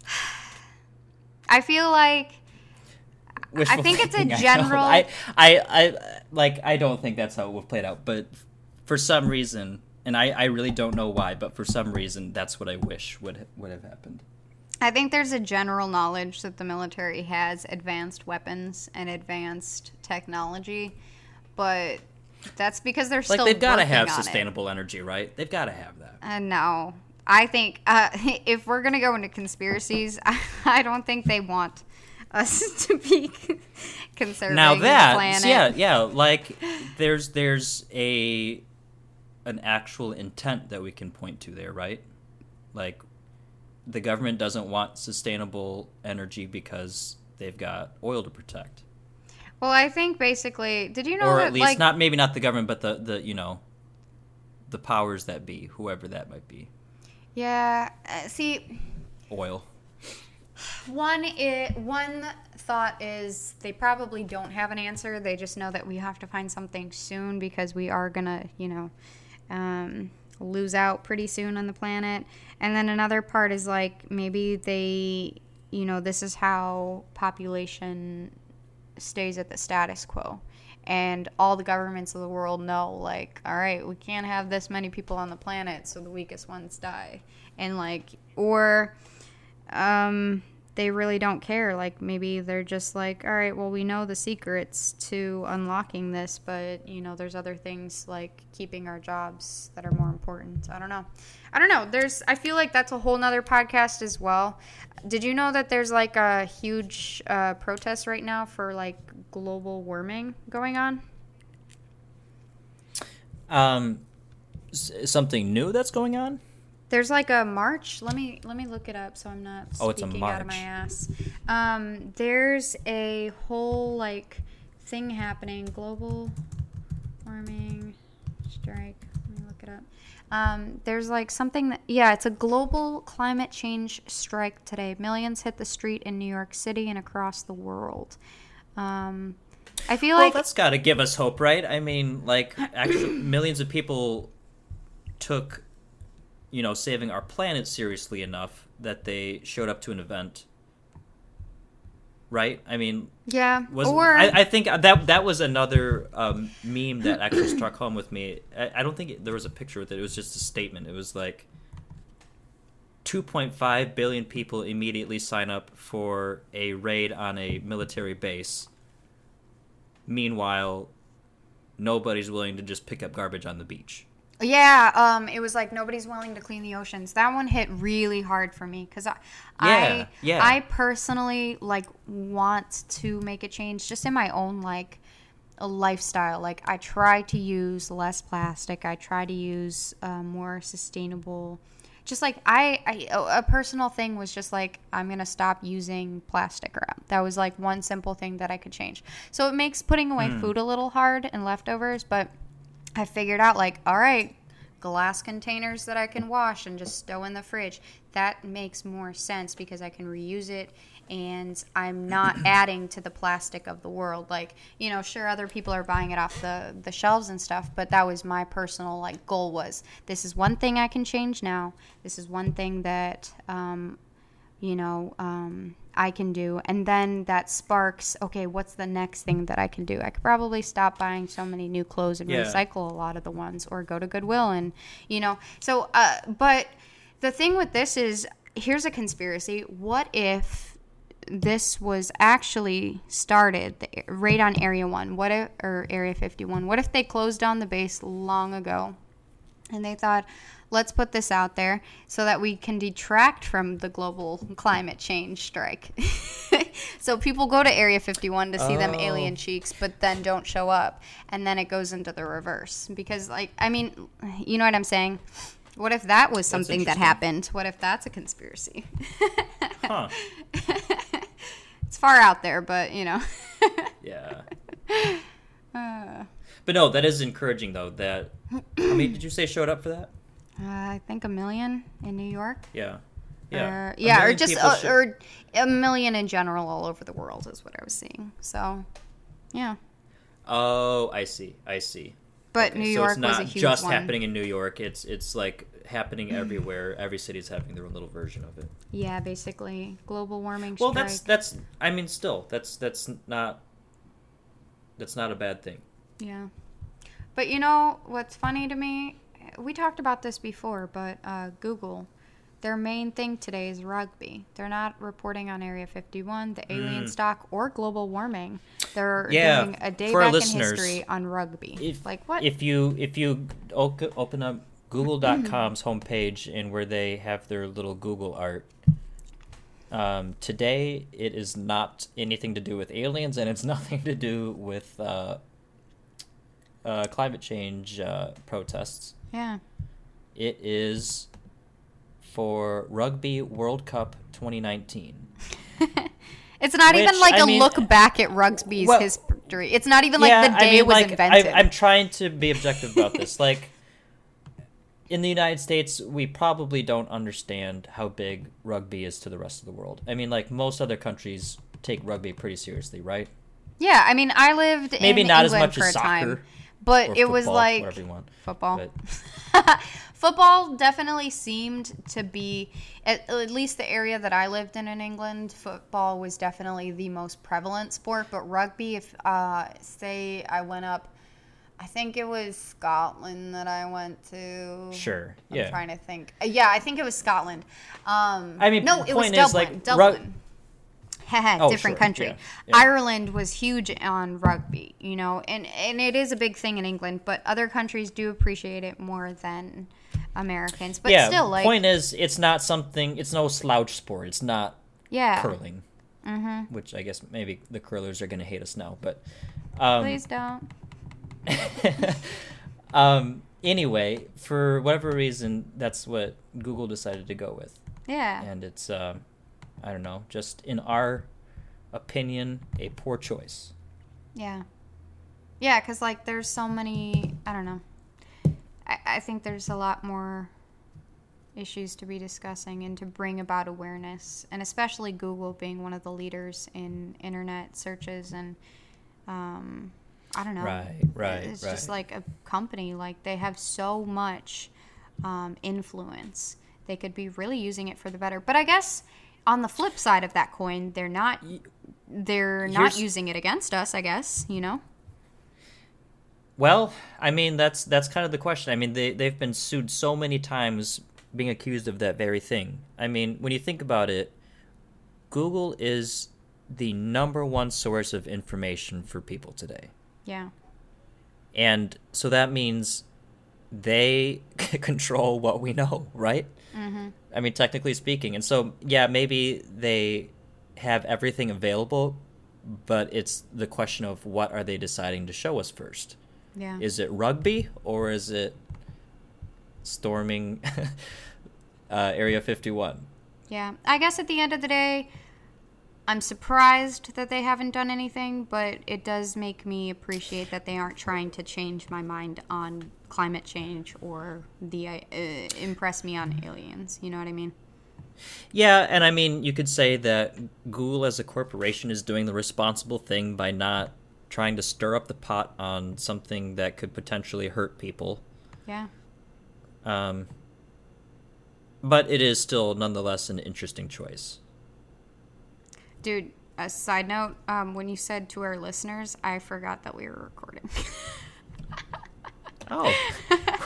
I feel like wishful think it's a I general- I, I, I, like, I don't think that's how it would have played out, but for some reason, and I, I really don't know why, but for some reason, that's what I wish would would have happened. I think there's a general knowledge that the military has advanced weapons and advanced technology, but that's because they're Like still they've got to have on it. sustainable energy, right? They've got to have that. Uh, no, I think uh, if we're gonna go into conspiracies, I, I don't think they want us to be conserving now the that yeah yeah like there's there's a an actual intent that we can point to there right like the government doesn't want sustainable energy because they've got oil to protect Well, I think basically, did you know or that at least like not maybe not the government but the the you know the powers that be whoever that might be yeah? Uh, see, oil One it one thought is they probably don't have an answer. They just know that we have to find something soon because we are gonna, you know, um, lose out pretty soon on the planet. And then another part is like maybe they, you know, this is how population stays at the status quo. And all the governments of the world know, like, all right, we can't have this many people on the planet, so the weakest ones die. And, like, or um, they really don't care. Like maybe they're just like, all right, well, we know the secrets to unlocking this, but you know, there's other things like keeping our jobs that are more important. I don't know. I don't know. There's. I feel like that's a whole nother podcast as well. Did you know that there's like a huge uh, protest right now for like global warming going on? um something new that's going on There's like a march. Let me let me look it up so I'm not Oh, it's a speaking out of my ass. Um, there's a whole like thing happening. Global warming strike. Let me look it up. Um, there's like something that yeah, it's a global climate change strike today. Millions hit the street in New York City and across the world. Um, I feel well like that's got to give us hope right i mean like actually millions of people took you know saving our planet seriously enough that they showed up to an event. Right? I mean yeah, was or I, I think that that was another um, meme that actually struck home with me. I, I don't think it, there was a picture with it. It was just a statement. It was like 2.5 billion people immediately sign up for a raid on a military base. Meanwhile nobody's willing to just pick up garbage on the beach Yeah, um, it was like nobody's willing to clean the oceans. That one hit really hard for me because I, Yeah, I, yeah. I personally like want to make a change just in my own like a lifestyle. Like I try to use less plastic. I try to use uh, more sustainable. Just like I, I, a personal thing was just like I'm gonna stop using plastic wrap. That was like one simple thing that I could change. So it makes putting away food a little hard and leftovers, but I figured out like, all right, glass containers that I can wash and just stow in the fridge. That makes more sense because I can reuse it and I'm not adding to the plastic of the world. Like, you know, sure other people are buying it off the the shelves and stuff, but that was my personal like goal was this is one thing I can change now. This is one thing that um you know, um, I can do. And then that sparks, okay, what's the next thing that I can do? I could probably stop buying so many new clothes and Yeah. recycle a lot of the ones or go to Goodwill and, you know, so, uh, but the thing with this is here's a conspiracy. What if this was actually started the, right on Area 1 what if, or Area 51 what if they closed down the base long ago and they thought let's put this out there so that we can detract from the global climate change strike so people go to Area 51 to see them Oh. alien cheeks but then don't show up and then it goes into the reverse because like I mean you know what I'm saying what if that was something that happened what if that's a conspiracy Huh. it's far out there but you know Yeah. Uh, But no, that is encouraging though. That I mean, did you say showed up for that? Uh, I think a million in New York. Yeah. Yeah. Or, yeah, or just uh, should- or a million in general all over the world is what I was seeing. So, yeah. Oh, I see. I see. But Okay, New so York it's not was a huge just one. happening in New York. It's it's like happening everywhere. Every city's having their own little version of it. Yeah, basically global warming. Well, that's that's. I mean, still, that's that's not. That's not a bad thing. yeah. But you know what's funny to me? We talked about this before, but uh, Google, their main thing today is rugby. They're not reporting on Area 51, the Alienstock, or global warming. They're Mm. Yeah, doing a day back in history on rugby. If like what? If you if you open up Google.com's homepage and where they have their little Google art. Um, today, it is not anything to do with aliens, and it's nothing to do with uh, uh, climate change uh, protests. yeah. It is for Rugby World Cup 2019. It's not even like I a mean- look back at rugby's Well- history. It's not even like the day it was like, invented. I, I'm trying to be objective about this. Like, in the United States, we probably don't understand how big rugby is to the rest of the world. I mean, like most other countries take rugby pretty seriously, right? yeah, I mean, I lived Maybe in not as much as a time, soccer but or it was like whatever you want. football. Football definitely seemed to be at, at least the area that I lived in in England. Football was definitely the most prevalent sport, but rugby. If uh, say I went up, I think it was Scotland that I went to. sure, I'm yeah. trying to think. Uh, Yeah, I think it was Scotland. Um, I mean, no, the it was is, Dublin. like, Dublin. rug- Oh, different sure, country. yeah, yeah. Ireland was huge on rugby, you know, and and it is a big thing in England, but other countries do appreciate it more than Americans. But yeah, still, like, the point is, it's not something. It's no slouch sport. It's not yeah, curling, mm-hmm. which I guess maybe the curlers are going to hate us now. But um, please don't. um, anyway, for whatever reason, that's what Google decided to go with, Yeah, and it's um, I don't know, just in our opinion, a poor choice. yeah, yeah, because like there's so many. I don't know. I, I think there's a lot more issues to be discussing and to bring about awareness, and especially Google being one of the leaders in internet searches and. Um, I don't know. Right, right, It's just like a company. Like they have so much um, influence. They could be really using it for the better. But I guess on the flip side of that coin, they're not. They're not Here's- using it against us. I guess you know. Well, I mean that's that's kind of the question. I mean they they've been sued so many times being accused of that very thing. I mean, when you think about it, Google is the number one source of information for people today. Yeah. And so that means they control what we know, right? Mm-hmm. I mean, technically speaking. And so, yeah, maybe they have everything available, but it's the question of what are they deciding to show us first? Yeah. Is it rugby or is it storming uh, Area 51? Yeah. I guess at the end of the day, I'm surprised that they haven't done anything, but it does make me appreciate that they aren't trying to change my mind on climate change or the uh, impress me on aliens. You know what I mean? Yeah, and I mean, you could say that Google as a corporation is doing the responsible thing by not trying to stir up the pot on something that could potentially hurt people. Yeah. Um, but it is still nonetheless an interesting choice. Dude, a side note, um, when you said to our listeners, I forgot that we were recording. Oh,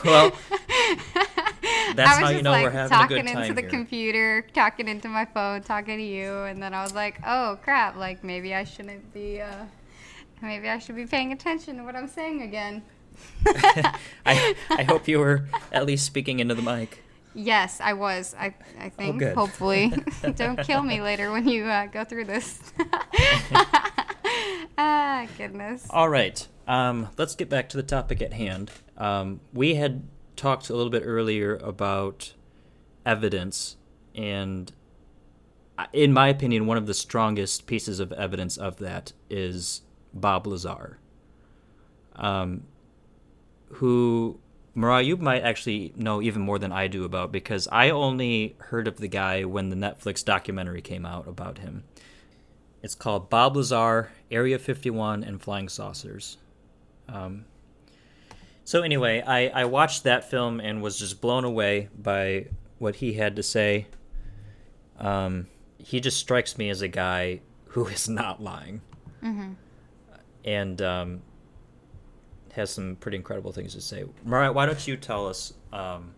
well, That's how you know like we're having a good time Talking into the here. computer, talking into my phone, talking to you, and then I was like, "Oh crap! Like maybe I shouldn't be. Uh, maybe I should be paying attention to what I'm saying again." I, I hope you were at least speaking into the mic. Yes, I was. I I think good. hopefully don't kill me later when you uh, go through this. ah, goodness. All right. Um, let's get back to the topic at hand. Um, we had talked a little bit earlier about evidence, and in my opinion, one of the strongest pieces of evidence of that is Bob Lazar, um, who Mariah, you might actually know even more than I do about because I only heard of the guy when the Netflix documentary came out about him. It's called Bob Lazar, Area 51, and Flying Saucers. Um, so, anyway, I, I watched that film and was just blown away by what he had to say. Um, he just strikes me as a guy who is not lying. And um, has some pretty incredible things to say. Mariah, why don't you tell us um,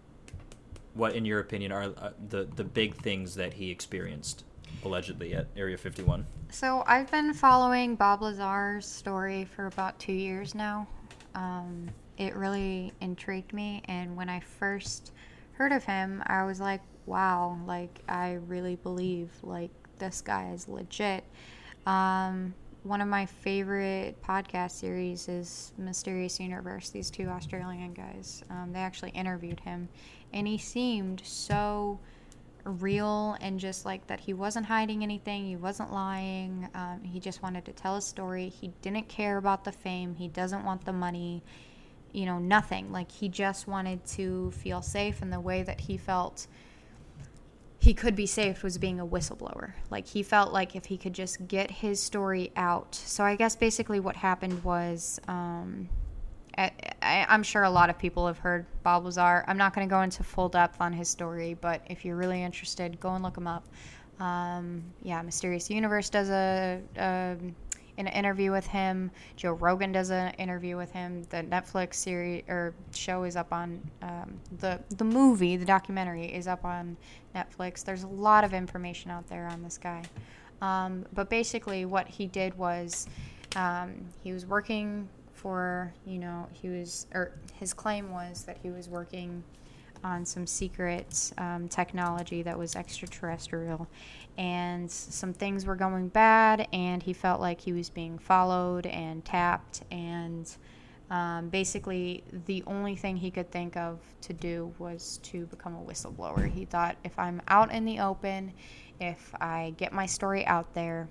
what, in your opinion, are uh, the, the big things that he experienced allegedly at Area 51? So I've been following Bob Lazar's story for about two years now. Um, it really intrigued me, and when I first heard of him, I was like, "Wow! Like I really believe like this guy is legit." Um, one of my favorite podcast series is Mysterious Universe. These two Australian guys, um, they actually interviewed him, and he seemed so real and just like that he wasn't hiding anything he wasn't lying um, he just wanted to tell a story. He didn't care about the fame. He doesn't want the money you know nothing. Like he just wanted to feel safe and the way that he felt he could be safe was being a whistleblower. Like he felt like if he could just get his story out. So i guess basically what happened was um, I, I'm sure a lot of people have heard Bob Lazar. I'm not going to go into full depth on his story, but if you're really interested, go and look him up. Um, yeah, Mysterious Universe does a, a an interview with him. Joe Rogan does an interview with him. The Netflix series or show is up on um, the the movie. The documentary is up on Netflix. There's a lot of information out there on this guy. Um, but basically, what he did was um, he was working for you know he was or his claim was that he was working on some secret um, technology that was extraterrestrial. And some things were going bad and he felt like he was being followed and tapped. And um, basically the only thing he could think of to do was to become a whistleblower. He thought if i'm out in the open if i get my story out there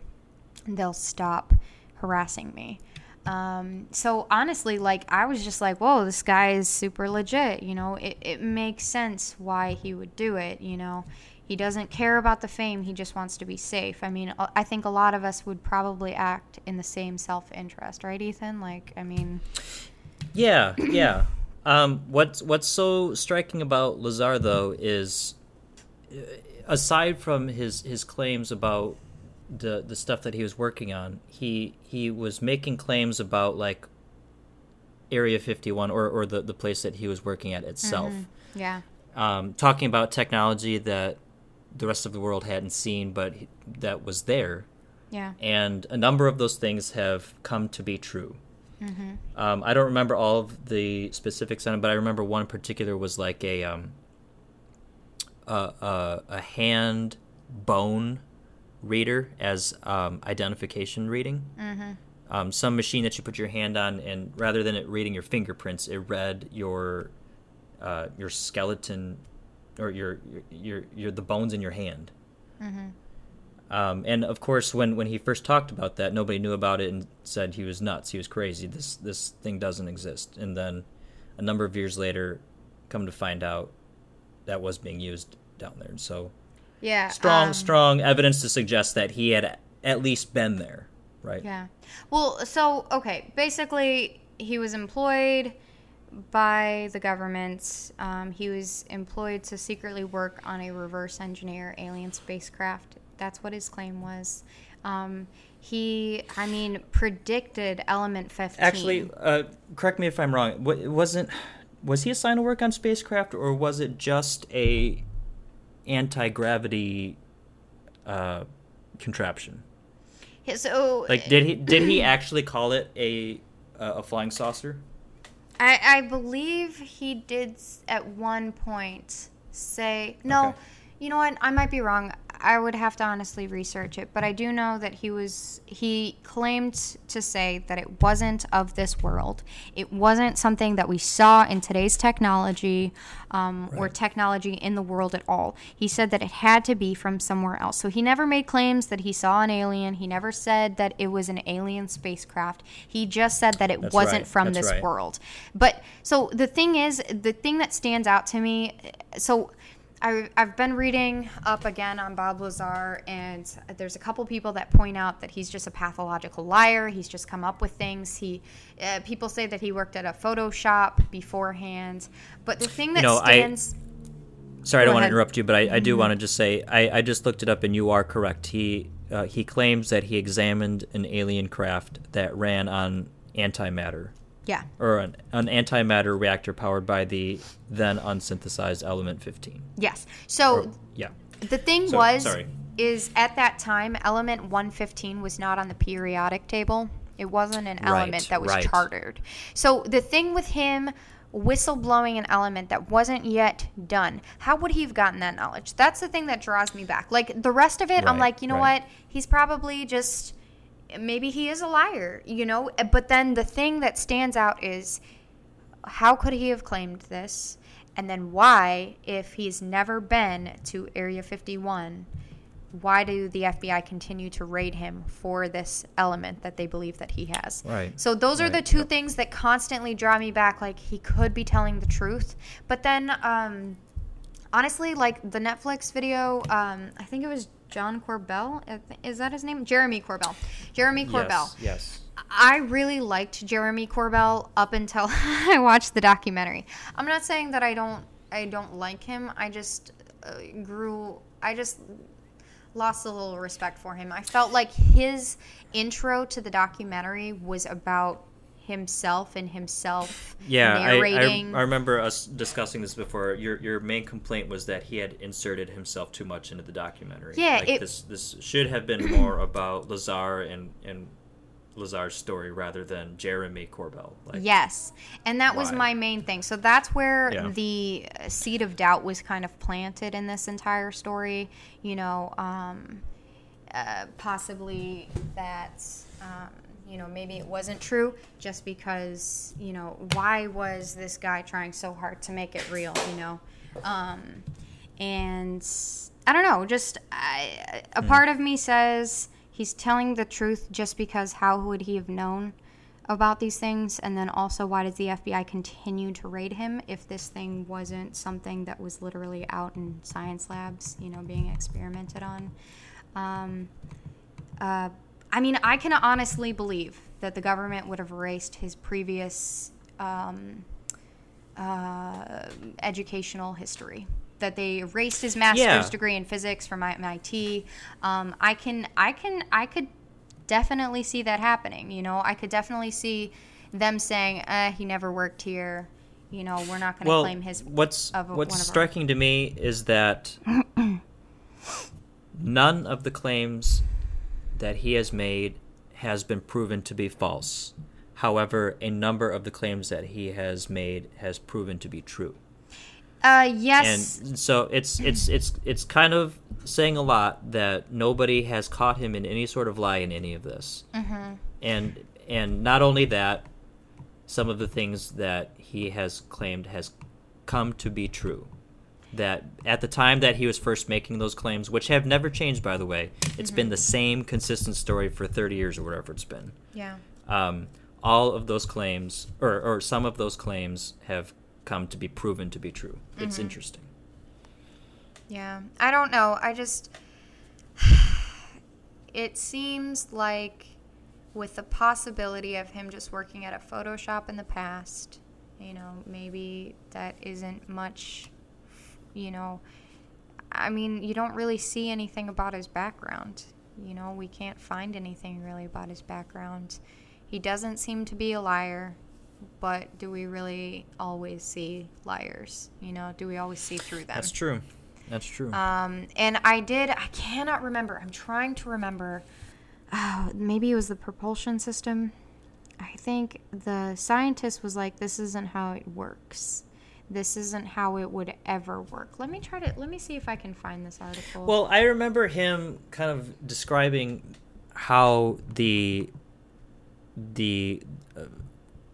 they'll stop harassing me um, so honestly, like I was just like, whoa, this guy is super legit. You know, it, it makes sense why he would do it. You know, he doesn't care about the fame. He just wants to be safe. I mean, I think a lot of us would probably act in the same self-interest, right, Ethan? Like, I mean, Yeah, yeah. Um, what's what's so striking about Lazar though is, uh, aside from his his claims about the the stuff that he was working on, he he was making claims about like Area Fifty One or or the the place that he was working at itself, yeah, um, talking about technology that the rest of the world hadn't seen, but that was there, yeah, and a number of those things have come to be true. Mm-hmm. Um, I don't remember all of the specifics on it, but I remember one in particular was like a um, a, a, a hand bone reader as um, identification reading. Mm-hmm. Um, some machine that you put your hand on, and rather than it reading your fingerprints, it read your uh, your skeleton or your your your the bones in your hand. Um, and of course, when, when he first talked about that, nobody knew about it and said he was nuts. He was crazy. This this thing doesn't exist. And then, a number of years later, come to find out that was being used down there. So yeah. strong, um, strong evidence to suggest that he had at least been there, right? Yeah. Well, so okay, basically he was employed by the government. Um, he was employed to secretly work on a reverse engineer alien spacecraft. That's what his claim was. Um, he, I mean, predicted Element 15. Actually, uh, correct me if I'm wrong. wasn't was he assigned to work on spacecraft, or was it just a anti gravity uh, contraption? Yeah, So Like, did he did he actually call it a uh, a flying saucer? I, I believe he did at one point say no. Okay. You know what? I might be wrong. I would have to honestly research it, but I do know that he was he claimed to say that it wasn't of this world. It wasn't something that we saw in today's technology um, or technology in the world at all. He said that it had to be from somewhere else. So he never made claims that he saw an alien. He never said that it was an alien spacecraft. He just said that it That's wasn't right. from That's this right. world. But so the thing is, the thing that stands out to me, so I, I've been reading up again on Bob Lazar, and there's a couple people that point out that he's just a pathological liar. He's just come up with things. He, uh, people say that he worked at a Photoshop beforehand. But the thing that know, I- stands, Sorry, I don't want to. Mm-hmm. interrupt you, but I, I do want to just say I, I just looked it up, and you are correct. He uh, he claims that he examined an alien craft that ran on antimatter yeah, or an, an antimatter reactor powered by the then unsynthesized element 15. yes. So Or- yeah. The thing So- was, sorry. is at that time, element 115 was not on the periodic table. It wasn't an element Right, that was right. chartered. So the thing with him whistleblowing an element that wasn't yet done, how would he have gotten that knowledge? That's the thing that draws me back. Like the rest of it, I'm like, you know right. what? He's probably just maybe he is a liar, you know? But then the thing that stands out is how could he have claimed this? And then why, if he's never been to Area 51, why do the FBI continue to raid him for this element that they believe that he has? Right. So those are the two Yep. things that constantly draw me back. Like he could be telling the truth, but then um, honestly, like the Netflix video, um, I think it was John Corbell. Is that his name? Jeremy Corbell. Jeremy Corbell. Yes. Yes. I really liked Jeremy Corbell up until I watched the documentary. I'm not saying that I don't I don't like him. I just uh, grew I just lost a little respect for him. I felt like his intro to the documentary was about himself and himself Yeah, I, I. I remember us discussing this before. Your your main complaint was that he had inserted himself too much into the documentary. Yeah, like it- this this should have been more about Lazar and and Lazar's story rather than Jeremy Corbell. Like, Yes. And that was my main thing. So that's where Yeah. the seed of doubt was kind of planted in this entire story. You know, um, uh, possibly that, um, you know, maybe it wasn't true just because, you know, why was this guy trying so hard to make it real, you know? Um, and I don't know, just I, a part of me says he's telling the truth just because how would he have known about these things? And then also, why does the FBI continue to raid him if this thing wasn't something that was literally out in science labs, you know, being experimented on? Um, uh, I mean, I can honestly believe that the government would have erased his previous um, uh, educational history. That they erased his master's Yeah. degree in physics from MIT. Um, I can, I can, I could definitely see that happening. You know, I could definitely see them saying, uh, "He never worked here." You know, we're not going to Well, claim his. what's of a- what's of our- striking to me is that none of the claims that he has made has been proven to be false. However, a number of the claims that he has made has proven to be true. Uh, yes. And so it's it's it's it's kind of saying a lot that nobody has caught him in any sort of lie in any of this. Mm-hmm. And and not only that, some of the things that he has claimed has come to be true. That at the time that he was first making those claims, which have never changed, by the way, it's been the same consistent story for 30 years or whatever it's been. yeah. Um, all of those claims, or, or some of those claims, have come to be proven to be true. It's interesting. Yeah, I don't know. I just it seems like with the possibility of him just working at a Photoshop in the past, you know, maybe that isn't much, you know, I mean, you don't really see anything about his background. You know, we can't find anything really about his background. He doesn't seem to be a liar. but do we really always see liars? You know, do we always see through them? That's true. That's true. Um, and I did, I cannot remember. I'm trying to remember. Oh, maybe it was the propulsion system. I think the scientist was like, this isn't how it works. This isn't how it would ever work. Let me try to, let me see if I can find this article. Well, I remember him kind of describing how the the uh,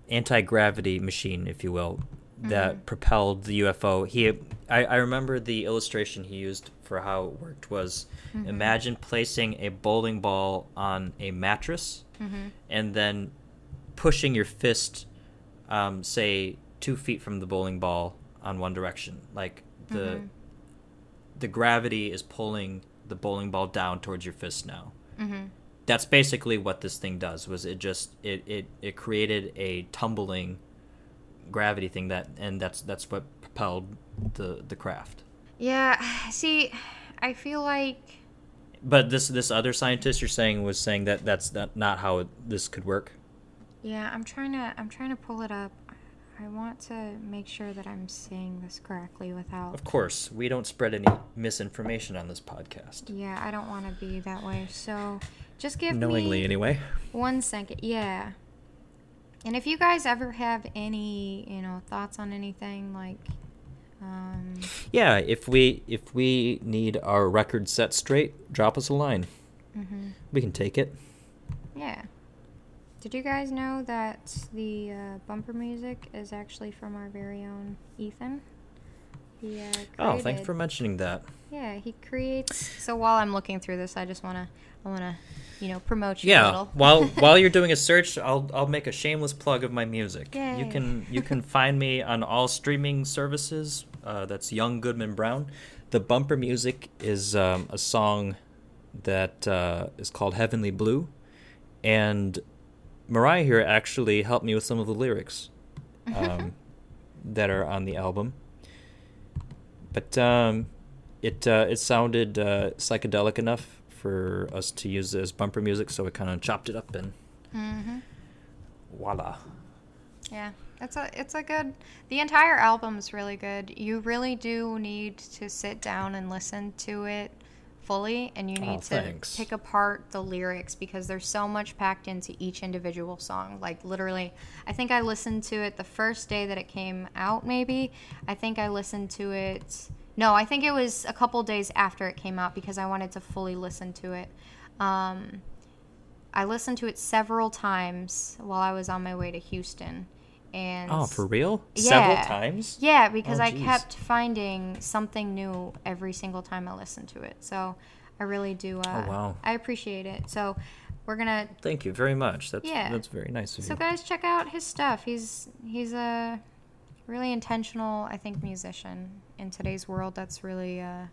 anti gravity machine, if you will, that propelled the UFO. He, I, I remember the illustration he used for how it worked was imagine placing a bowling ball on a mattress and then pushing your fist, um, say two feet from the bowling ball on one direction, like the mm-hmm. the gravity is pulling the bowling ball down towards your fist now. Mm-hmm. That's basically what this thing does. Was it just it it, it created a tumbling gravity thing that and that's that's what propelled the the craft. yeah, see, I feel like, But this this other scientist you're saying was saying that that's not, not how it, this could work. yeah, I'm trying to, I'm trying to pull it up. I want to make sure that I'm saying this correctly without. Of course, we don't spread any misinformation on this podcast. Yeah, I don't want to be that way. So, just give Knowingly, me anyway. one second. Yeah. And if you guys ever have any, you know, thoughts on anything like, um, Yeah, if we if we need our record set straight, drop us a line. mhm. We can take it. yeah. Did you guys know that the uh, bumper music is actually from our very own Ethan? He, uh, Oh, thanks for mentioning that. Yeah, he creates. So while I'm looking through this, I just wanna, I wanna, you know, promote you a Yeah, little. while while you're doing a search, I'll I'll make a shameless plug of my music. Yay. You can you can find me on all streaming services. Uh, that's Young Goodman Brown. The bumper music is um, a song that uh, is called Heavenly Blue, and Mariah here actually helped me with some of the lyrics um, that are on the album. But um, it uh, it sounded uh, psychedelic enough for us to use as bumper music, so we kind of chopped it up and Mm-hmm. voila. Yeah, it's a it's a good. The entire album's really good. You really do need to sit down and listen to it fully, and you Oh, need to thanks. pick apart the lyrics because there's so much packed into each individual song. Like literally, I think I listened to it the first day that it came out. Maybe I think I listened to it. No, I think it was a couple days after it came out because I wanted to fully listen to it. Um, I listened to it several times while I was on my way to Houston. And Oh, for real? Several Yeah. times? yeah, because Oh, I geez. kept finding something new every single time I listened to it. So I really do. Uh, Oh, wow. I appreciate it. So we're gonna. Thank you very much. That's Yeah. that's very nice of you. So you. guys, check out his stuff. He's he's a really intentional, I think, musician in today's world. That's really. Uh,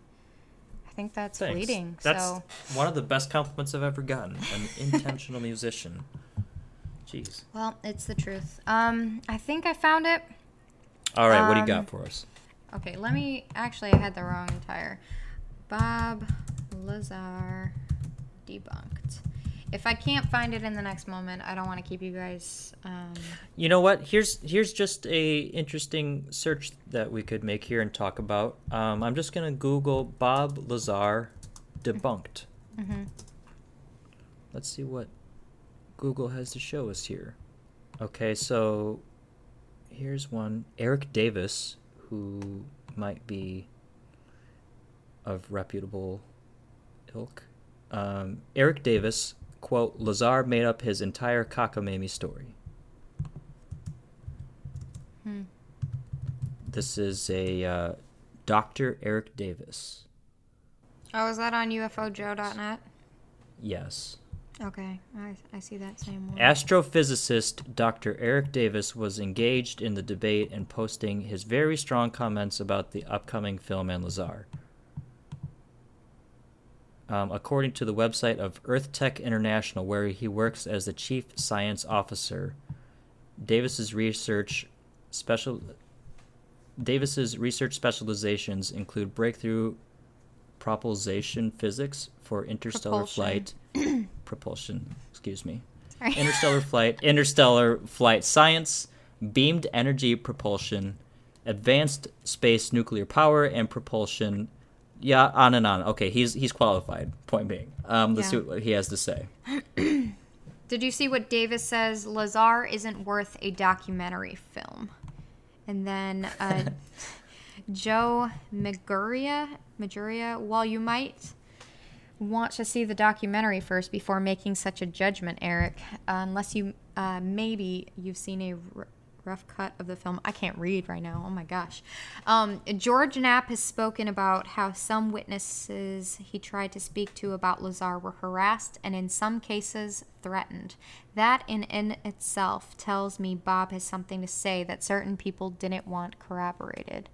I think that's Thanks. fleeting. That's so one of the best compliments I've ever gotten. An intentional musician. Jeez. well, it's the truth. Um, I think I found it. All right, what do you Um, got for us? Okay, let me. Actually, I had the wrong tire. Bob Lazar debunked. If I can't find it in the next moment, I don't want to keep you guys. Um, You know what? Here's here's just a interesting search that we could make here and talk about. Um, I'm just gonna Google Bob Lazar debunked. Mm-hmm. Let's see what Google has to show us here. Okay, so here's one. Eric Davis, who might be of reputable ilk. Um, Eric Davis, quote, Lazar made up his entire cockamamie story. Hmm. This is a uh, Dr. Eric Davis. Oh, is that on UFOJoe.net? Yes. Okay, I, I see that same one. Astrophysicist Dr. Eric Davis was engaged in the debate and posting his very strong comments about the upcoming film and Lazar. Um, according to the website of Earth Tech International, where he works as the chief science officer, Davis's research special Davis's research specializations include breakthrough propulsion physics for interstellar Propulsion. flight propulsion, excuse me. Sorry. Interstellar flight, interstellar flight science, beamed energy propulsion, advanced space nuclear power, and propulsion. Yeah, on and on. Okay, he's he's qualified. Point being, um, let's Yeah. see what he has to say. Did you see what Davis says? Lazar isn't worth a documentary film. And then uh, Joe Maguria, Maguria, while you might want to see the documentary first before making such a judgment, Eric, uh, unless you uh, maybe you've seen a r- rough cut of the film. I can't read right now. Oh my gosh. Um, George Knapp has spoken about how some witnesses he tried to speak to about Lazar were harassed and in some cases threatened. That in, in itself tells me Bob has something to say that certain people didn't want corroborated.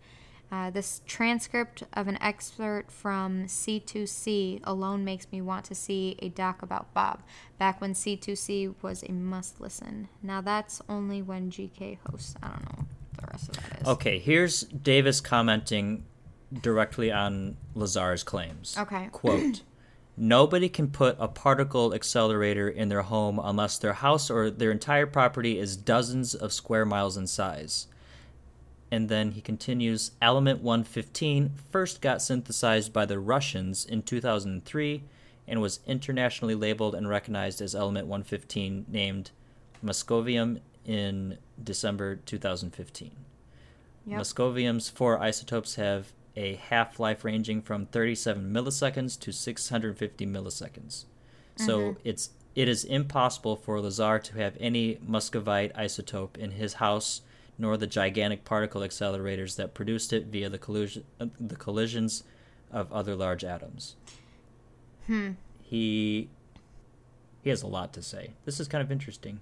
Uh, this transcript of an excerpt from C2C alone makes me want to see a doc about Bob, back when C2C was a must listen. Now that's only when GK hosts. I don't know what the rest of that is. Okay, here's Davis commenting directly on Lazar's claims. Okay. Quote Nobody can put a particle accelerator in their home unless their house or their entire property is dozens of square miles in size. And then he continues Element 115 first got synthesized by the Russians in 2003 and was internationally labeled and recognized as Element 115, named Moscovium in December 2015. Yep. Moscovium's four isotopes have a half life ranging from 37 milliseconds to 650 milliseconds. So mm-hmm. it's it is impossible for Lazar to have any muscovite isotope in his house, nor the gigantic particle accelerators that produced it via the collision uh, the collisions of other large atoms. Hmm. He he has a lot to say. This is kind of interesting.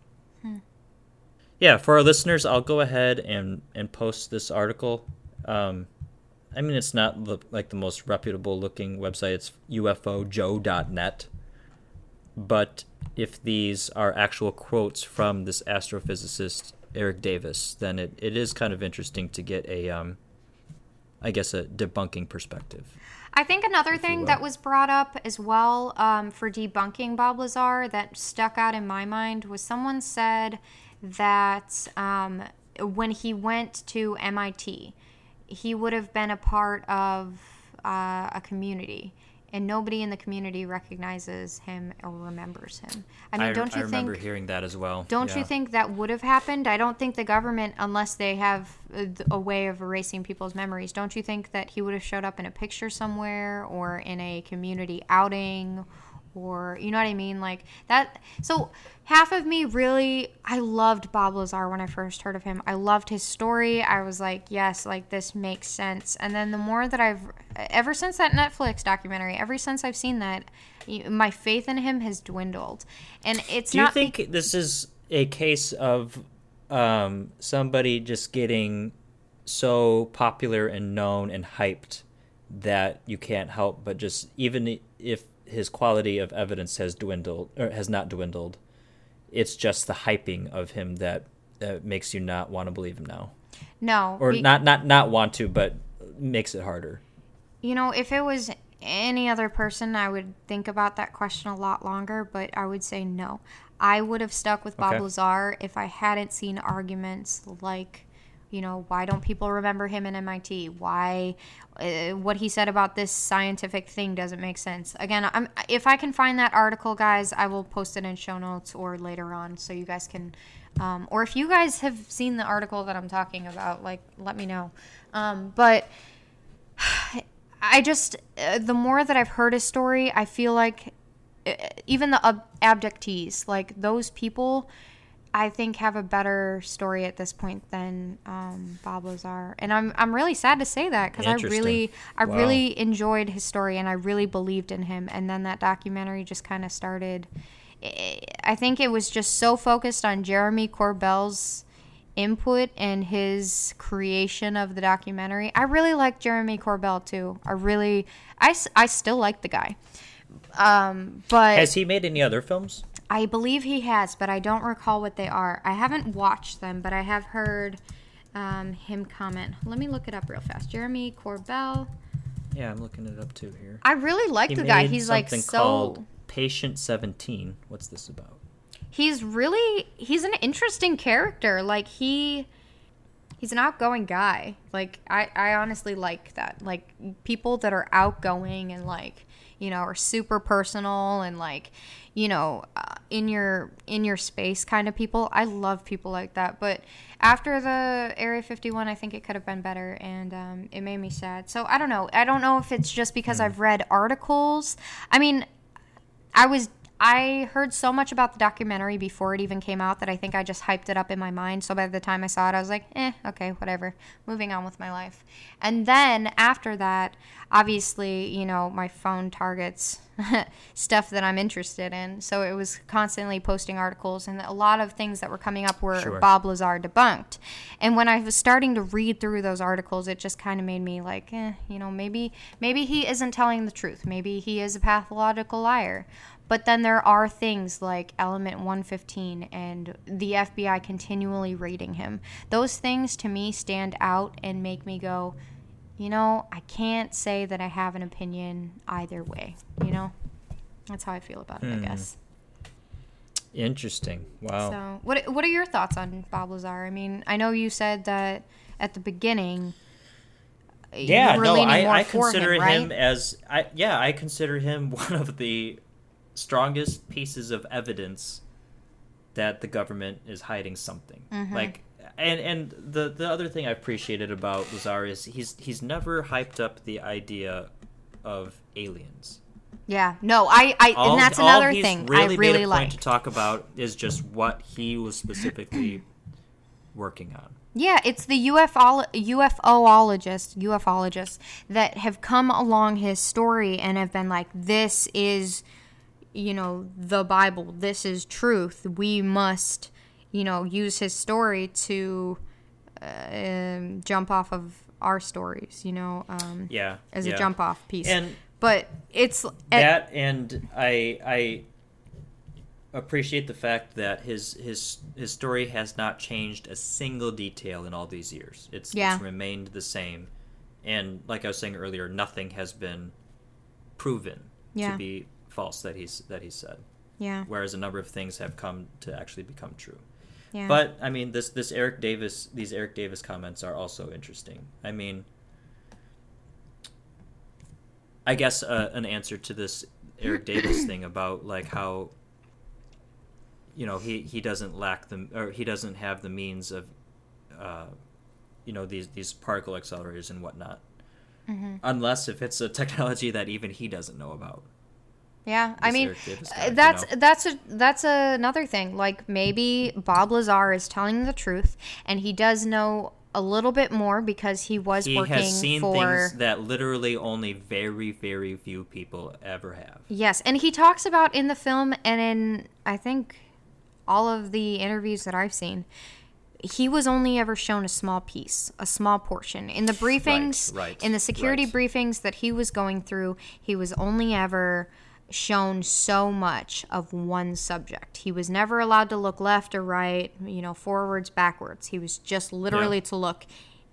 Yeah, for our listeners, I'll go ahead and and post this article. Um, I mean, it's not the, like the most reputable looking website. It's UFOJoe.net. But if these are actual quotes from this astrophysicist Eric Davis, then it, it is kind of interesting to get a, um, I guess, a debunking perspective. I think another thing that was brought up as well um, for debunking Bob Lazar that stuck out in my mind was someone said that um, when he went to MIT, he would have been a part of uh, a community. And nobody in the community recognizes him or remembers him. I mean, don't you think I remember hearing that as well. Don't Yeah. you think that would have happened? I don't think the government, unless they have uh, a, a way of erasing people's memories, don't you think that he would have showed up in a picture somewhere or in a community outing or, you know what I mean? Like that. So, half of me really, I loved Bob Lazar when I first heard of him. I loved his story. I was like, yes, like this makes sense. And then the more that I've, ever since that Netflix documentary, ever since I've seen that, my faith in him has dwindled. And it's Do you not. be- think this is a case of um, somebody just getting so popular and known and hyped that you can't help but just even if his quality of evidence has dwindled or has not dwindled, it's just the hyping of him that uh, makes you not want to believe him now, No, or not not not want to, but makes it harder. You know, if it was any other person, I would think about that question a lot longer, but I would say no. I would have stuck with Bob Okay. Lazar if I hadn't seen arguments like, you know, why don't people remember him in MIT? Why, uh, what he said about this scientific thing doesn't make sense. Again, I'm, if I can find that article, guys, I will post it in show notes or later on so you guys can, um, or if you guys have seen the article that I'm talking about, like, let me know. Um, but I just, uh, the more that I've heard his story, I feel like uh, even the ab- abductees, like those people, I think have a better story at this point than um, Bob Lazar, and I'm I'm really sad to say that because I really I Wow. really enjoyed his story and I really believed in him, and then that documentary just kind of started. I- I think it was just so focused on Jeremy Corbell's input and his creation of the documentary. I really like Jeremy Corbell too. I really, I I still like the guy. Um, but Has he made any other films? I believe he has, but I don't recall what they are. I haven't watched them, but I have heard um, him comment. Let me look it up real fast. Jeremy Corbell. Yeah, I'm looking it up too here. I really like He the guy. He's like something so. called Patient 17. What's this about? he's really he's an interesting character. Like he he's an outgoing guy. Like I I honestly like that. Like people that are outgoing and like you know are super personal and like you know uh, in your in your space kind of people. I love people like that. But after the Area 51, I think it could have been better, and um, it made me sad. So I don't know. I don't know if it's just because I've read articles. I mean, I was I heard so much about the documentary before it even came out that I think I just hyped it up in my mind. So by the time I saw it, I was like, eh, okay, whatever. Moving on with my life. And then after that, obviously, you know, my phone targets stuff that I'm interested in. So it was constantly posting articles, and a lot of things that were coming up were Sure. Bob Lazar debunked. And when I was starting to read through those articles, it just kind of made me like, eh, you know, maybe maybe he isn't telling the truth. Maybe he is a pathological liar. But then there are things like Element 115 and the FBI continually rating him. Those things to me stand out and make me go, you know, I can't say that I have an opinion either way, you know? That's how I feel about it, I hmm. guess. Interesting. Wow. So, what what are your thoughts on Bob Lazar? I mean, I know you said that at the beginning. yeah, no, I, I consider him, him, as I yeah, I consider him one of the strongest pieces of evidence that the government is hiding something. Mm-hmm. Like and and the the other thing I appreciated about Lazar is he's he's never hyped up the idea of aliens. Yeah, no, I, I, All, and that's another thing really I really like. to talk about is just what he was specifically working on. Yeah, it's the UFO UFOologists, UFOlogists that have come along his story and have been like, "This is, you know, the Bible. This is truth. We must, you know, use his story to uh, um, jump off of our stories. You know, um, Yeah, as yeah. a jump off piece. And but it's that and I I appreciate the fact that his his his story has not changed a single detail in all these years. It's Yeah. it's remained the same. And like I was saying earlier, nothing has been proven Yeah. to be false that he's that he said. yeah, Whereas a number of things have come to actually become true. yeah. But I mean, this this Eric Davis these Eric Davis comments are also interesting. I mean, I guess uh, an answer to this Eric Davis thing about like how you know he he doesn't lack the or he doesn't have the means of uh, you know these these particle accelerators and whatnot. Mm-hmm. Unless if it's a technology that even he doesn't know about. Yeah, I mean, Davis uh, you that's know? that's a that's another thing. Like maybe Bob Lazar is telling the truth, and he does know a little bit more because he was He working has seen for. things that literally only very very few people ever have. Yes, and he talks about in the film and in I think all of the interviews that I've seen. He was only ever shown a small piece, a small portion. In the briefings, right, in the security right. briefings that he was going through, he was only ever shown so much of one subject. He was never allowed to look left or right, you know, forwards, backwards. He was just literally to look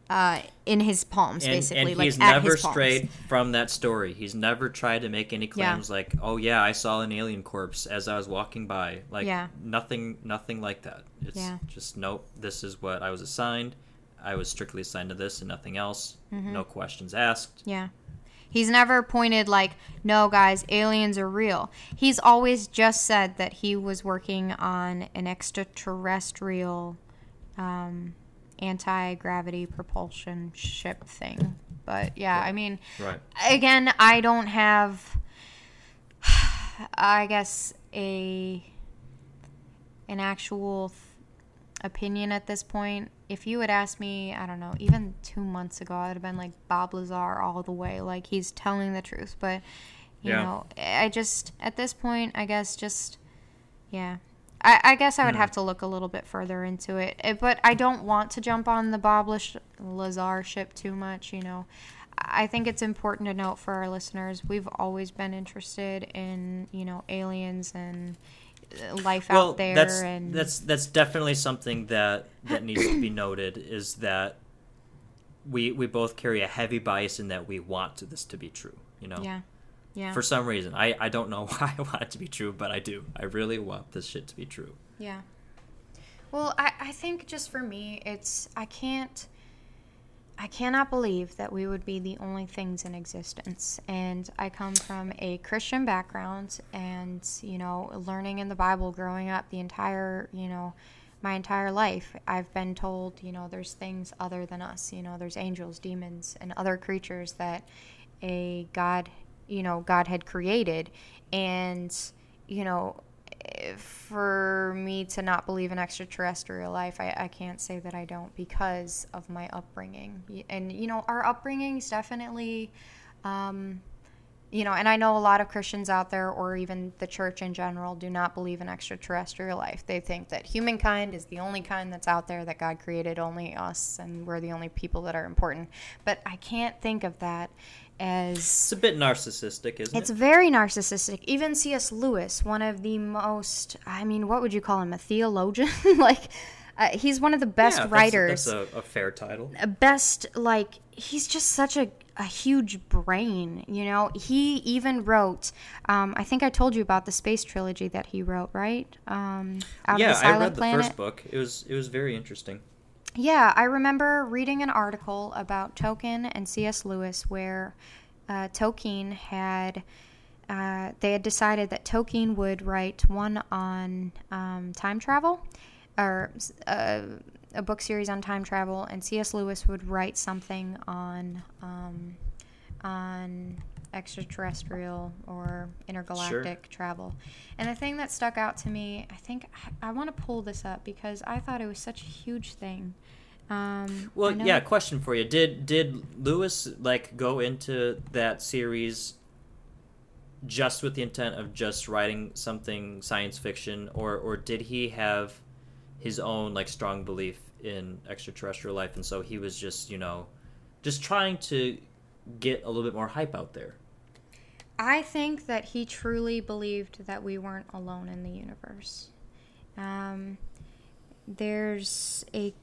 uh, in his palms, and, basically, and like he's at never his palms. strayed from that story. He's never tried to make any Yeah. claims like, "Oh yeah, I saw an alien corpse as I was walking by." Like Yeah. nothing, nothing like that. It's Yeah. just nope. This is what I was assigned. I was strictly assigned to this and nothing else. Mm-hmm. No questions asked. Yeah. He's never pointed like, no, guys, aliens are real. He's always just said that he was working on an extraterrestrial um, anti gravity propulsion ship thing. But yeah, I mean, Right. again, I don't have, I guess, a an actual th- opinion at this point. If you had asked me, I don't know, even two months ago, I'd have been like Bob Lazar all the way. Like he's telling the truth. But you Yeah. know, I just at this point, I guess just yeah. I, I guess I would have to look a little bit further into it, Eh, but I don't want to jump on the Bob Lish- Lazar ship too much. You know, I think it's important to note for our listeners we've always been interested in you know aliens and life Well, out there, that's and that's that's definitely something that that needs to be noted. Is that we we both carry a heavy bias in that we want this to be true. You know. yeah, yeah, For some reason, I, I don't know why I want it to be true, but I do. I really want this shit to be true. Yeah. Well, I, I think just for me, it's I can't I cannot believe that we would be the only things in existence. And I come from a Christian background and, you know, learning in the Bible growing up the entire, you know, my entire life. I've been told, you know, there's things other than us. You know, there's angels, demons, and other creatures that a God, you know, God had created. And, you know, for me to not believe in extraterrestrial life, I, I can't say that I don't because of my upbringing. And, you know, our upbringing is definitely, um, you know, and I know a lot of Christians out there, or even the church in general, do not believe in extraterrestrial life. They think that humankind is the only kind that's out there, that God created only us, and we're the only people that are important. But I can't think of that as it's a bit narcissistic, isn't it's it? It's very narcissistic. Even C.S. Lewis, one of the most, I mean, what would you call him? A theologian? like, uh, he's one of the best yeah, that's, writers. That's a, a, fair title. Best, like, he's just such a, a huge brain, you know? He even wrote, um, I think I told you about the space trilogy that he wrote, right? Um, yeah, I read the Planet. first book. It was, it was very interesting. Yeah, I remember reading an article about Tolkien and C.S. Lewis where uh, Tolkien had. Uh, they had decided that Tolkien would write one on um, time travel, or uh, a book series on time travel, and C.S. Lewis would write something on um, on extraterrestrial or intergalactic sure. travel. And the thing that stuck out to me, I think I, I want to pull this up because I thought it was such a huge thing. Um, well, yeah. Question for you: Did did Lewis like go into that series just with the intent of just writing something science fiction, or or did he have his own like strong belief in extraterrestrial life, and so he was just you know just trying to get a little bit more hype out there? I think that he truly believed that we weren't alone in the universe. Um, there's a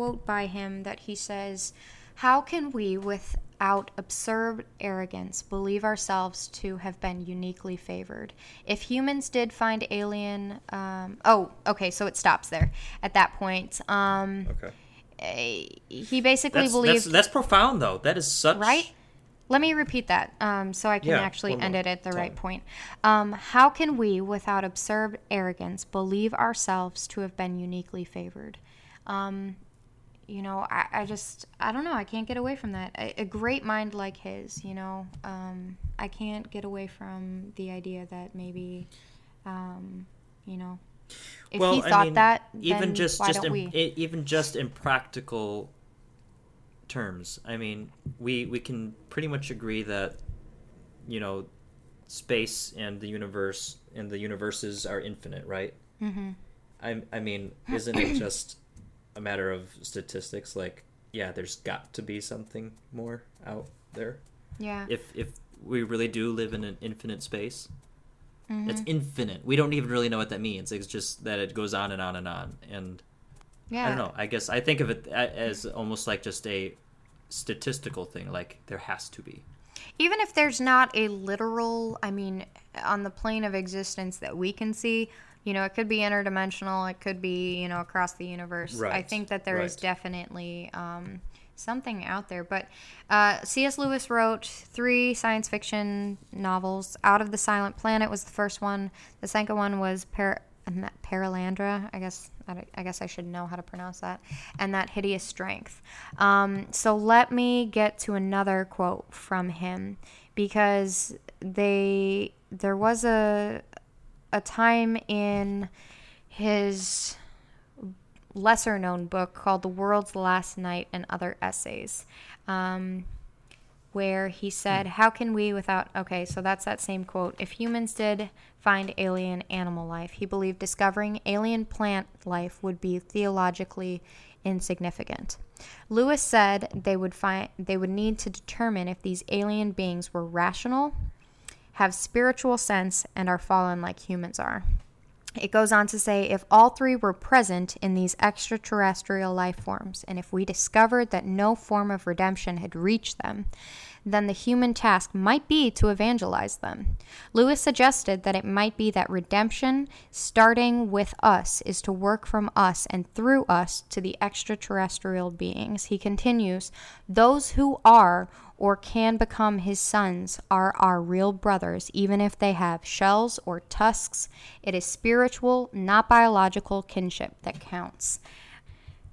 quote by him that he says, How can we, without absurd arrogance, believe ourselves to have been uniquely favored? If humans did find alien. Um, oh, okay, so it stops there at that point. Um, okay. He basically that's, believed. That's, that's profound, though. That is such. Right? Let me repeat that um, so I can yeah, actually end it at the right point. Um, how can we, without absurd arrogance, believe ourselves to have been uniquely favored? Um, you know, I, I just, I don't know. I can't get away from that. A, a great mind like his, you know, um, I can't get away from the idea that maybe, um, you know, if well, he thought I mean, that, even just just in, even just in practical terms, I mean, we we can pretty much agree that, you know, space and the universe and the universes are infinite, right? Mm-hmm. I I mean, isn't it just a matter of statistics like yeah there's got to be something more out there. Yeah. If if we really do live in an infinite space mm-hmm. it's infinite. We don't even really know what that means. It's just that it goes on and on and on. And yeah. i don't know. I guess i think of it as almost like just a statistical thing like there has to be. Even if there's not a literal i mean on the plane of existence that we can see you know, it could be interdimensional, it could be, you know, across the universe. Right. I think that there right. is definitely um, something out there. But uh, C.S. Lewis wrote three science fiction novels. Out of the Silent Planet was the first one. The second one was Par- Perelandra. I guess I guess I should know how to pronounce that. And that hideous strength. Um, so let me get to another quote from him because they there was a a time in his lesser known book called The World's Last Night and Other Essays, um, where he said, hmm. How can we without. Okay, so that's that same quote. If humans did find alien animal life, he believed discovering alien plant life would be theologically insignificant. Lewis said they would find they would need to determine if these alien beings were rational have spiritual sense and are fallen like humans are. it goes on to say if all three were present in these extraterrestrial life forms, and if we discovered that no form of redemption had reached them, then the human task might be to evangelize them. Lewis suggested that it might be that redemption, starting with us, is to work from us and through us to the extraterrestrial beings. He continues, Those who are or can become his sons are our real brothers, even if they have shells or tusks. It is spiritual, not biological kinship that counts.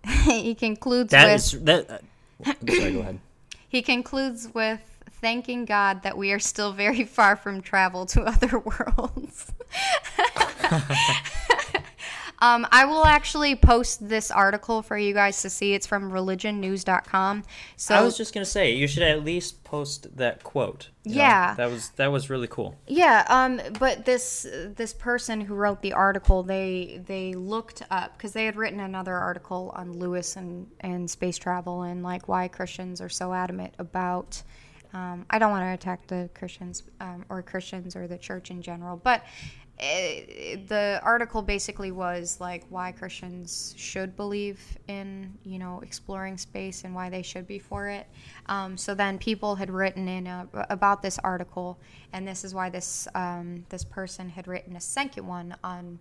he concludes That with is that. Uh, sorry, go ahead. he concludes with thanking God that we are still very far from travel to other worlds. um, I will actually post this article for you guys to see. It's from religionnews.com. So I was just gonna say you should at least post that quote. you know? Yeah. that was that was really cool. Yeah, um, but this this person who wrote the article, they they looked up because they had written another article on Lewis and and space travel and like why Christians are so adamant about. Um, I don't want to attack the Christians um, or Christians or the church in general, but uh the article basically was like why Christians should believe in you know exploring space and why they should be for it. Um, so then people had written in uh about this article, and this is why this um, this person had written a second one on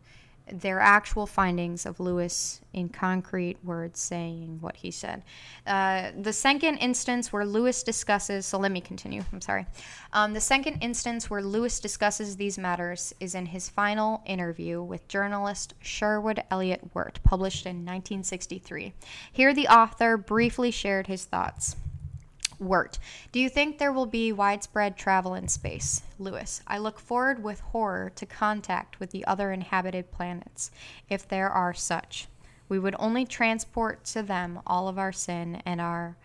their actual findings of Lewis in concrete words saying what he said. Uh, the second instance where Lewis discusses, so let me continue, I'm sorry. Um, the second instance where Lewis discusses these matters is in his final interview with journalist Sherwood Eliot Wirt, published in 1963. Here, the author briefly shared his thoughts. Wirt, do you think there will be widespread travel in space? Lewis, I look forward with horror to contact with the other inhabited planets, if there are such. We would only transport to them all of our sin and our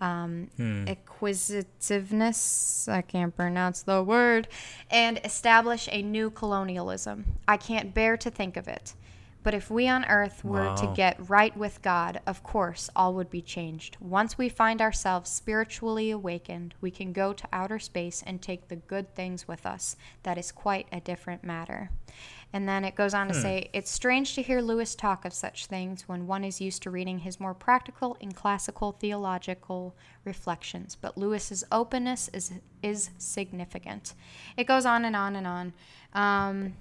um, acquisitiveness, I can't pronounce the word, and establish a new colonialism. I can't bear to think of it. But if we on earth were to get right with God, of course, all would be changed. Once we find ourselves spiritually awakened, we can go to outer space and take the good things with us. That is quite a different matter. And then it goes on to say, It's strange to hear Lewis talk of such things when one is used to reading his more practical and classical theological reflections. But Lewis's openness is, is significant. It goes on and on and on. Um,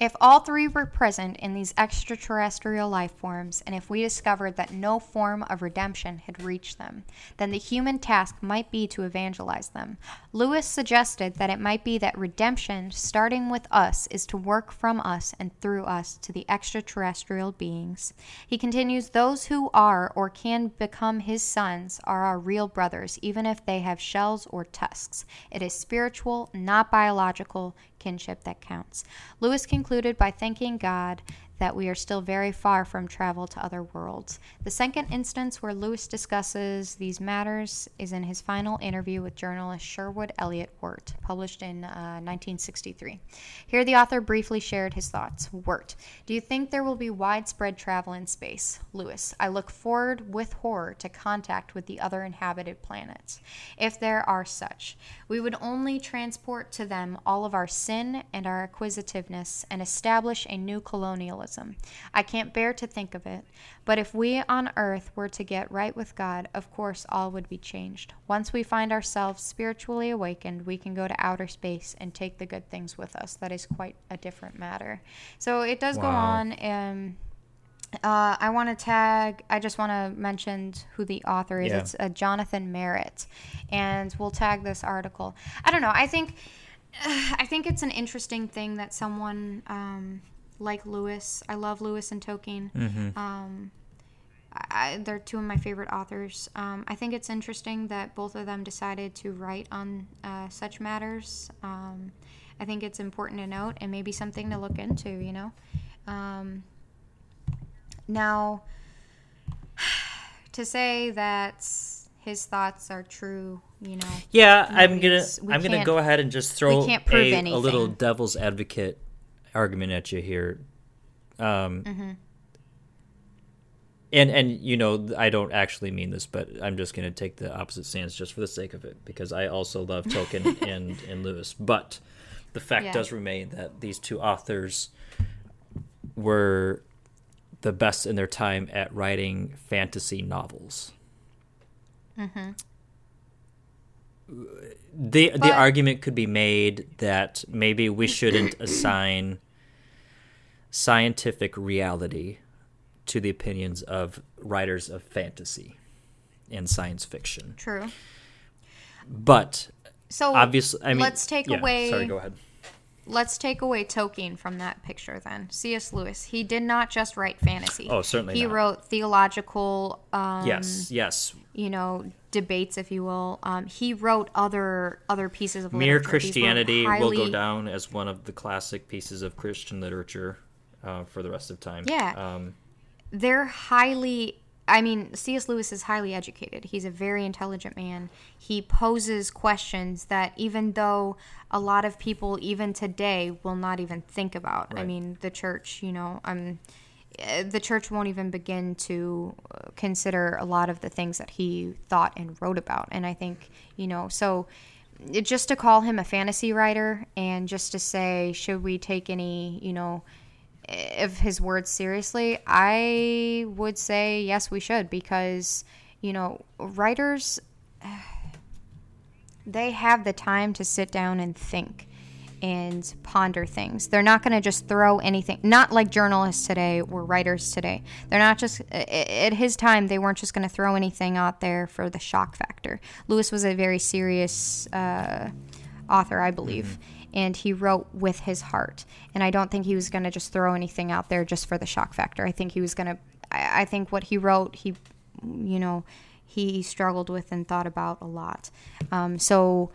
if all three were present in these extraterrestrial life forms, and if we discovered that no form of redemption had reached them, then the human task might be to evangelize them. Lewis suggested that it might be that redemption, starting with us, is to work from us and through us to the extraterrestrial beings. He continues Those who are or can become his sons are our real brothers, even if they have shells or tusks. It is spiritual, not biological kinship that counts. Lewis concluded by thanking God that we are still very far from travel to other worlds. The second instance where Lewis discusses these matters is in his final interview with journalist Sherwood Eliot Wirt, published in uh, 1963. Here, the author briefly shared his thoughts. Wirt, do you think there will be widespread travel in space? Lewis, I look forward with horror to contact with the other inhabited planets, if there are such. We would only transport to them all of our sin and our acquisitiveness and establish a new colonialism. I can't bear to think of it, but if we on earth were to get right with God, of course all would be changed. Once we find ourselves spiritually awakened, we can go to outer space and take the good things with us. That is quite a different matter. So it does go on. And, uh, I want to tag. I just want to mention who the author is. Yeah. It's uh, Jonathan Merritt, and we'll tag this article. I don't know. I think, I think it's an interesting thing that someone um, like Lewis. I love Lewis and Tolkien. Um, I, they're two of my favorite authors. Um, I think it's interesting that both of them decided to write on uh, such matters. Um, I think it's important to note and maybe something to look into. You know. Um, now, to say that his thoughts are true, you know. Yeah, I'm gonna I'm gonna go ahead and just throw a, a little devil's advocate argument at you here. Um, Mm-hmm. And and you know I don't actually mean this, but I'm just gonna take the opposite stance just for the sake of it because I also love Tolkien and and Lewis. But the fact Yeah. does remain that these two authors were the best in their time at writing fantasy novels. The the But- argument could be made that maybe we shouldn't assign scientific reality to the opinions of writers of fantasy and science fiction. True. But So obviously, I mean, let's take yeah, away Sorry, go ahead. Let's take away Tolkien from that picture then. C.S. Lewis. He did not just write fantasy. Oh, certainly He not. wrote theological um yes, yes. you know, debates if you will. Um he wrote other other pieces of Mere literature. These were Christianity will go down as one of the classic pieces of Christian literature uh, for the rest of time. Yeah. Um, they're highly I mean, C.S. Lewis is highly educated. He's a very intelligent man. He poses questions that even though a lot of people even today will not even think about. I mean, the church, you know, um eh, the church won't even begin to uh, consider a lot of the things that he thought and wrote about. And I think, you know, so it- just to call him a fantasy writer and just to say, should we take any, you know, of his words seriously, I would say yes, we should because you know writers they have the time to sit down and think and ponder things. They're not going to just throw anything. Not like journalists today or writers today. They're not just at his time. They weren't just going to throw anything out there for the shock factor. Lewis was a very serious uh, author, I believe, and he wrote with his heart. And I don't think he was going to just throw anything out there just for the shock factor. I think he was going to. I I think what he wrote, he, you know, he struggled with and thought about a lot. Um, so,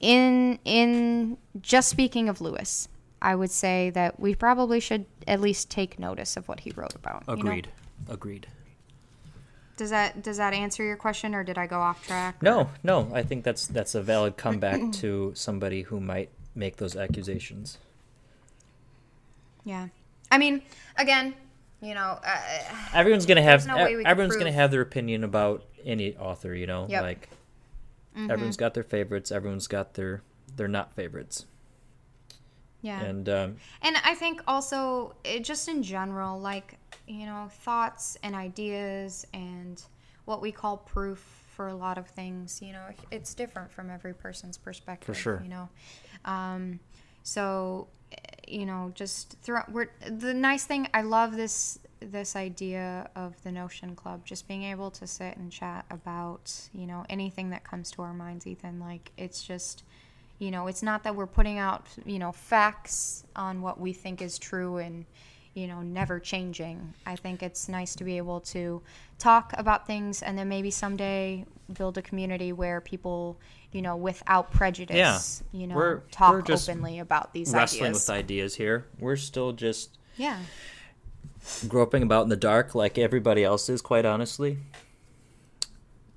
in in just speaking of Lewis, I would say that we probably should at least take notice of what he wrote about. you know? agreed. Agreed. Does that does that answer your question, or did I go off track? No, no. I think that's that's a valid comeback to somebody who might make those accusations. Yeah. I mean, again, you know, uh, Everyone's gonna have no way we can everyone's gonna have their opinion about any author. You know, Yep. like everyone's got their favorites. Everyone's got their their not favorites. yeah. And um, And I think also, it, just in general, like, you know, thoughts and ideas and what we call proof for a lot of things, you know, it's different from every person's perspective. For sure. You know, um, so, you know, just through, we're, the nice thing, I love this this idea of the Notion Club, just being able to sit and chat about, you know, anything that comes to our minds, Ethan. Like, it's just, you know, it's not that we're putting out, you know, facts on what we think is true and, you know, never changing. I think it's nice to be able to talk about things and then maybe someday build a community where people, you know, without prejudice, you know, We're- talk we're just openly about these wrestling ideas. with ideas here. We're still just yeah. groping about in the dark like everybody else is. Quite honestly,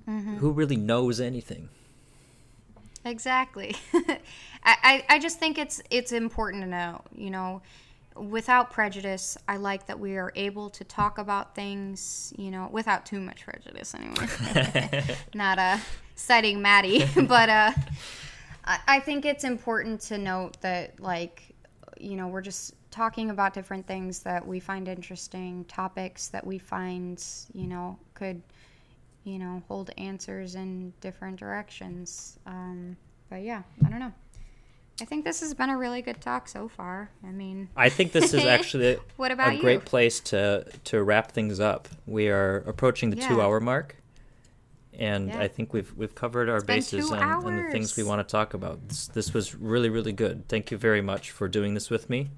Mm-hmm. who really knows anything? Exactly. I, I, I just think it's it's important to know, you know, without prejudice, I like that we are able to talk about things, you know, without too much prejudice anyway. Not uh citing Matty, but uh I, I think it's important to note that like you know, we're just talking about different things that we find interesting, topics that we find, you know, could you know, hold answers in different directions. Um, but yeah, I don't know. I think this has been a really good talk so far. I mean, I think this is actually What about a great place to to wrap things up. We are approaching the Yeah. two hour mark, and Yeah. I think we've we've covered our been bases on, on the things we want to talk about. This, this was really really good. Thank you very much for doing this with me,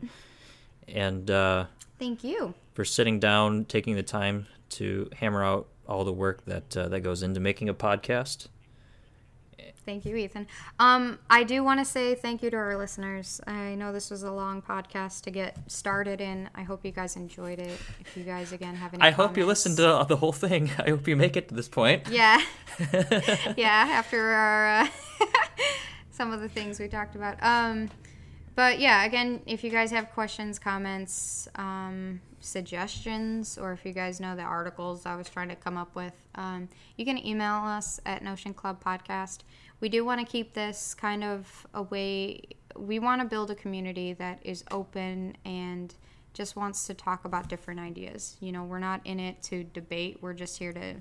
and uh, thank you. for sitting down, taking the time to hammer out all the work that uh, that goes into making a podcast. Thank you, Ethan. Um, I do want to say thank you to our listeners. I know this was a long podcast to get started in. I hope you guys enjoyed it. If you guys again have any, I hope you listened to the whole thing. I hope you make it to this point. Yeah, yeah. After our uh, some of the things we talked about. Um, but yeah, again, if you guys have questions, comments, um, suggestions, or if you guys know the articles I was trying to come up with, um, you can email us at Notion Club Podcast. We do want to keep this kind of a way we want to build a community that is open and just wants to talk about different ideas. You know, we're not in it to debate. We're just here to,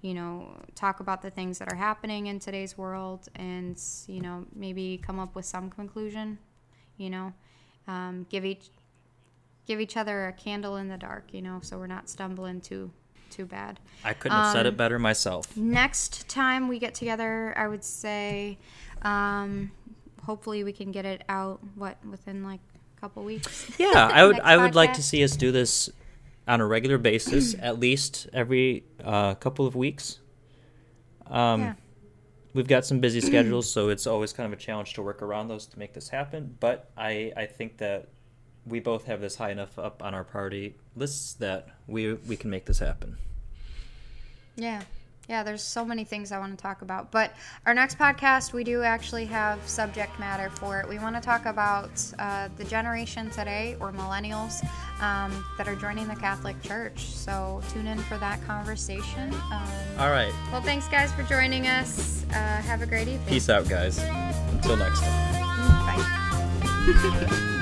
you know, talk about the things that are happening in today's world and, you know, maybe come up with some conclusion, you know, um, give each give each other a candle in the dark, you know, so we're not stumbling too too bad. I couldn't have said Um, it better myself. Next time we get together, I would say, um, hopefully we can get it out. What within like a couple weeks? Yeah, I would I would like to see us do this on a regular basis, at least every uh, couple of weeks. Um, Yeah. We've got some busy schedules, so it's always kind of a challenge to work around those to make this happen. But I, I think that we both have this high enough up on our party lists that we we can make this happen. Yeah. Yeah, there's so many things I want to talk about. But our next podcast, we do actually have subject matter for it. We want to talk about uh, the generation today, or millennials, um, that are joining the Catholic Church. So tune in for that conversation. Um, All right, well, thanks, guys, for joining us. Uh, have a great evening. peace out, guys. Until next time. Bye.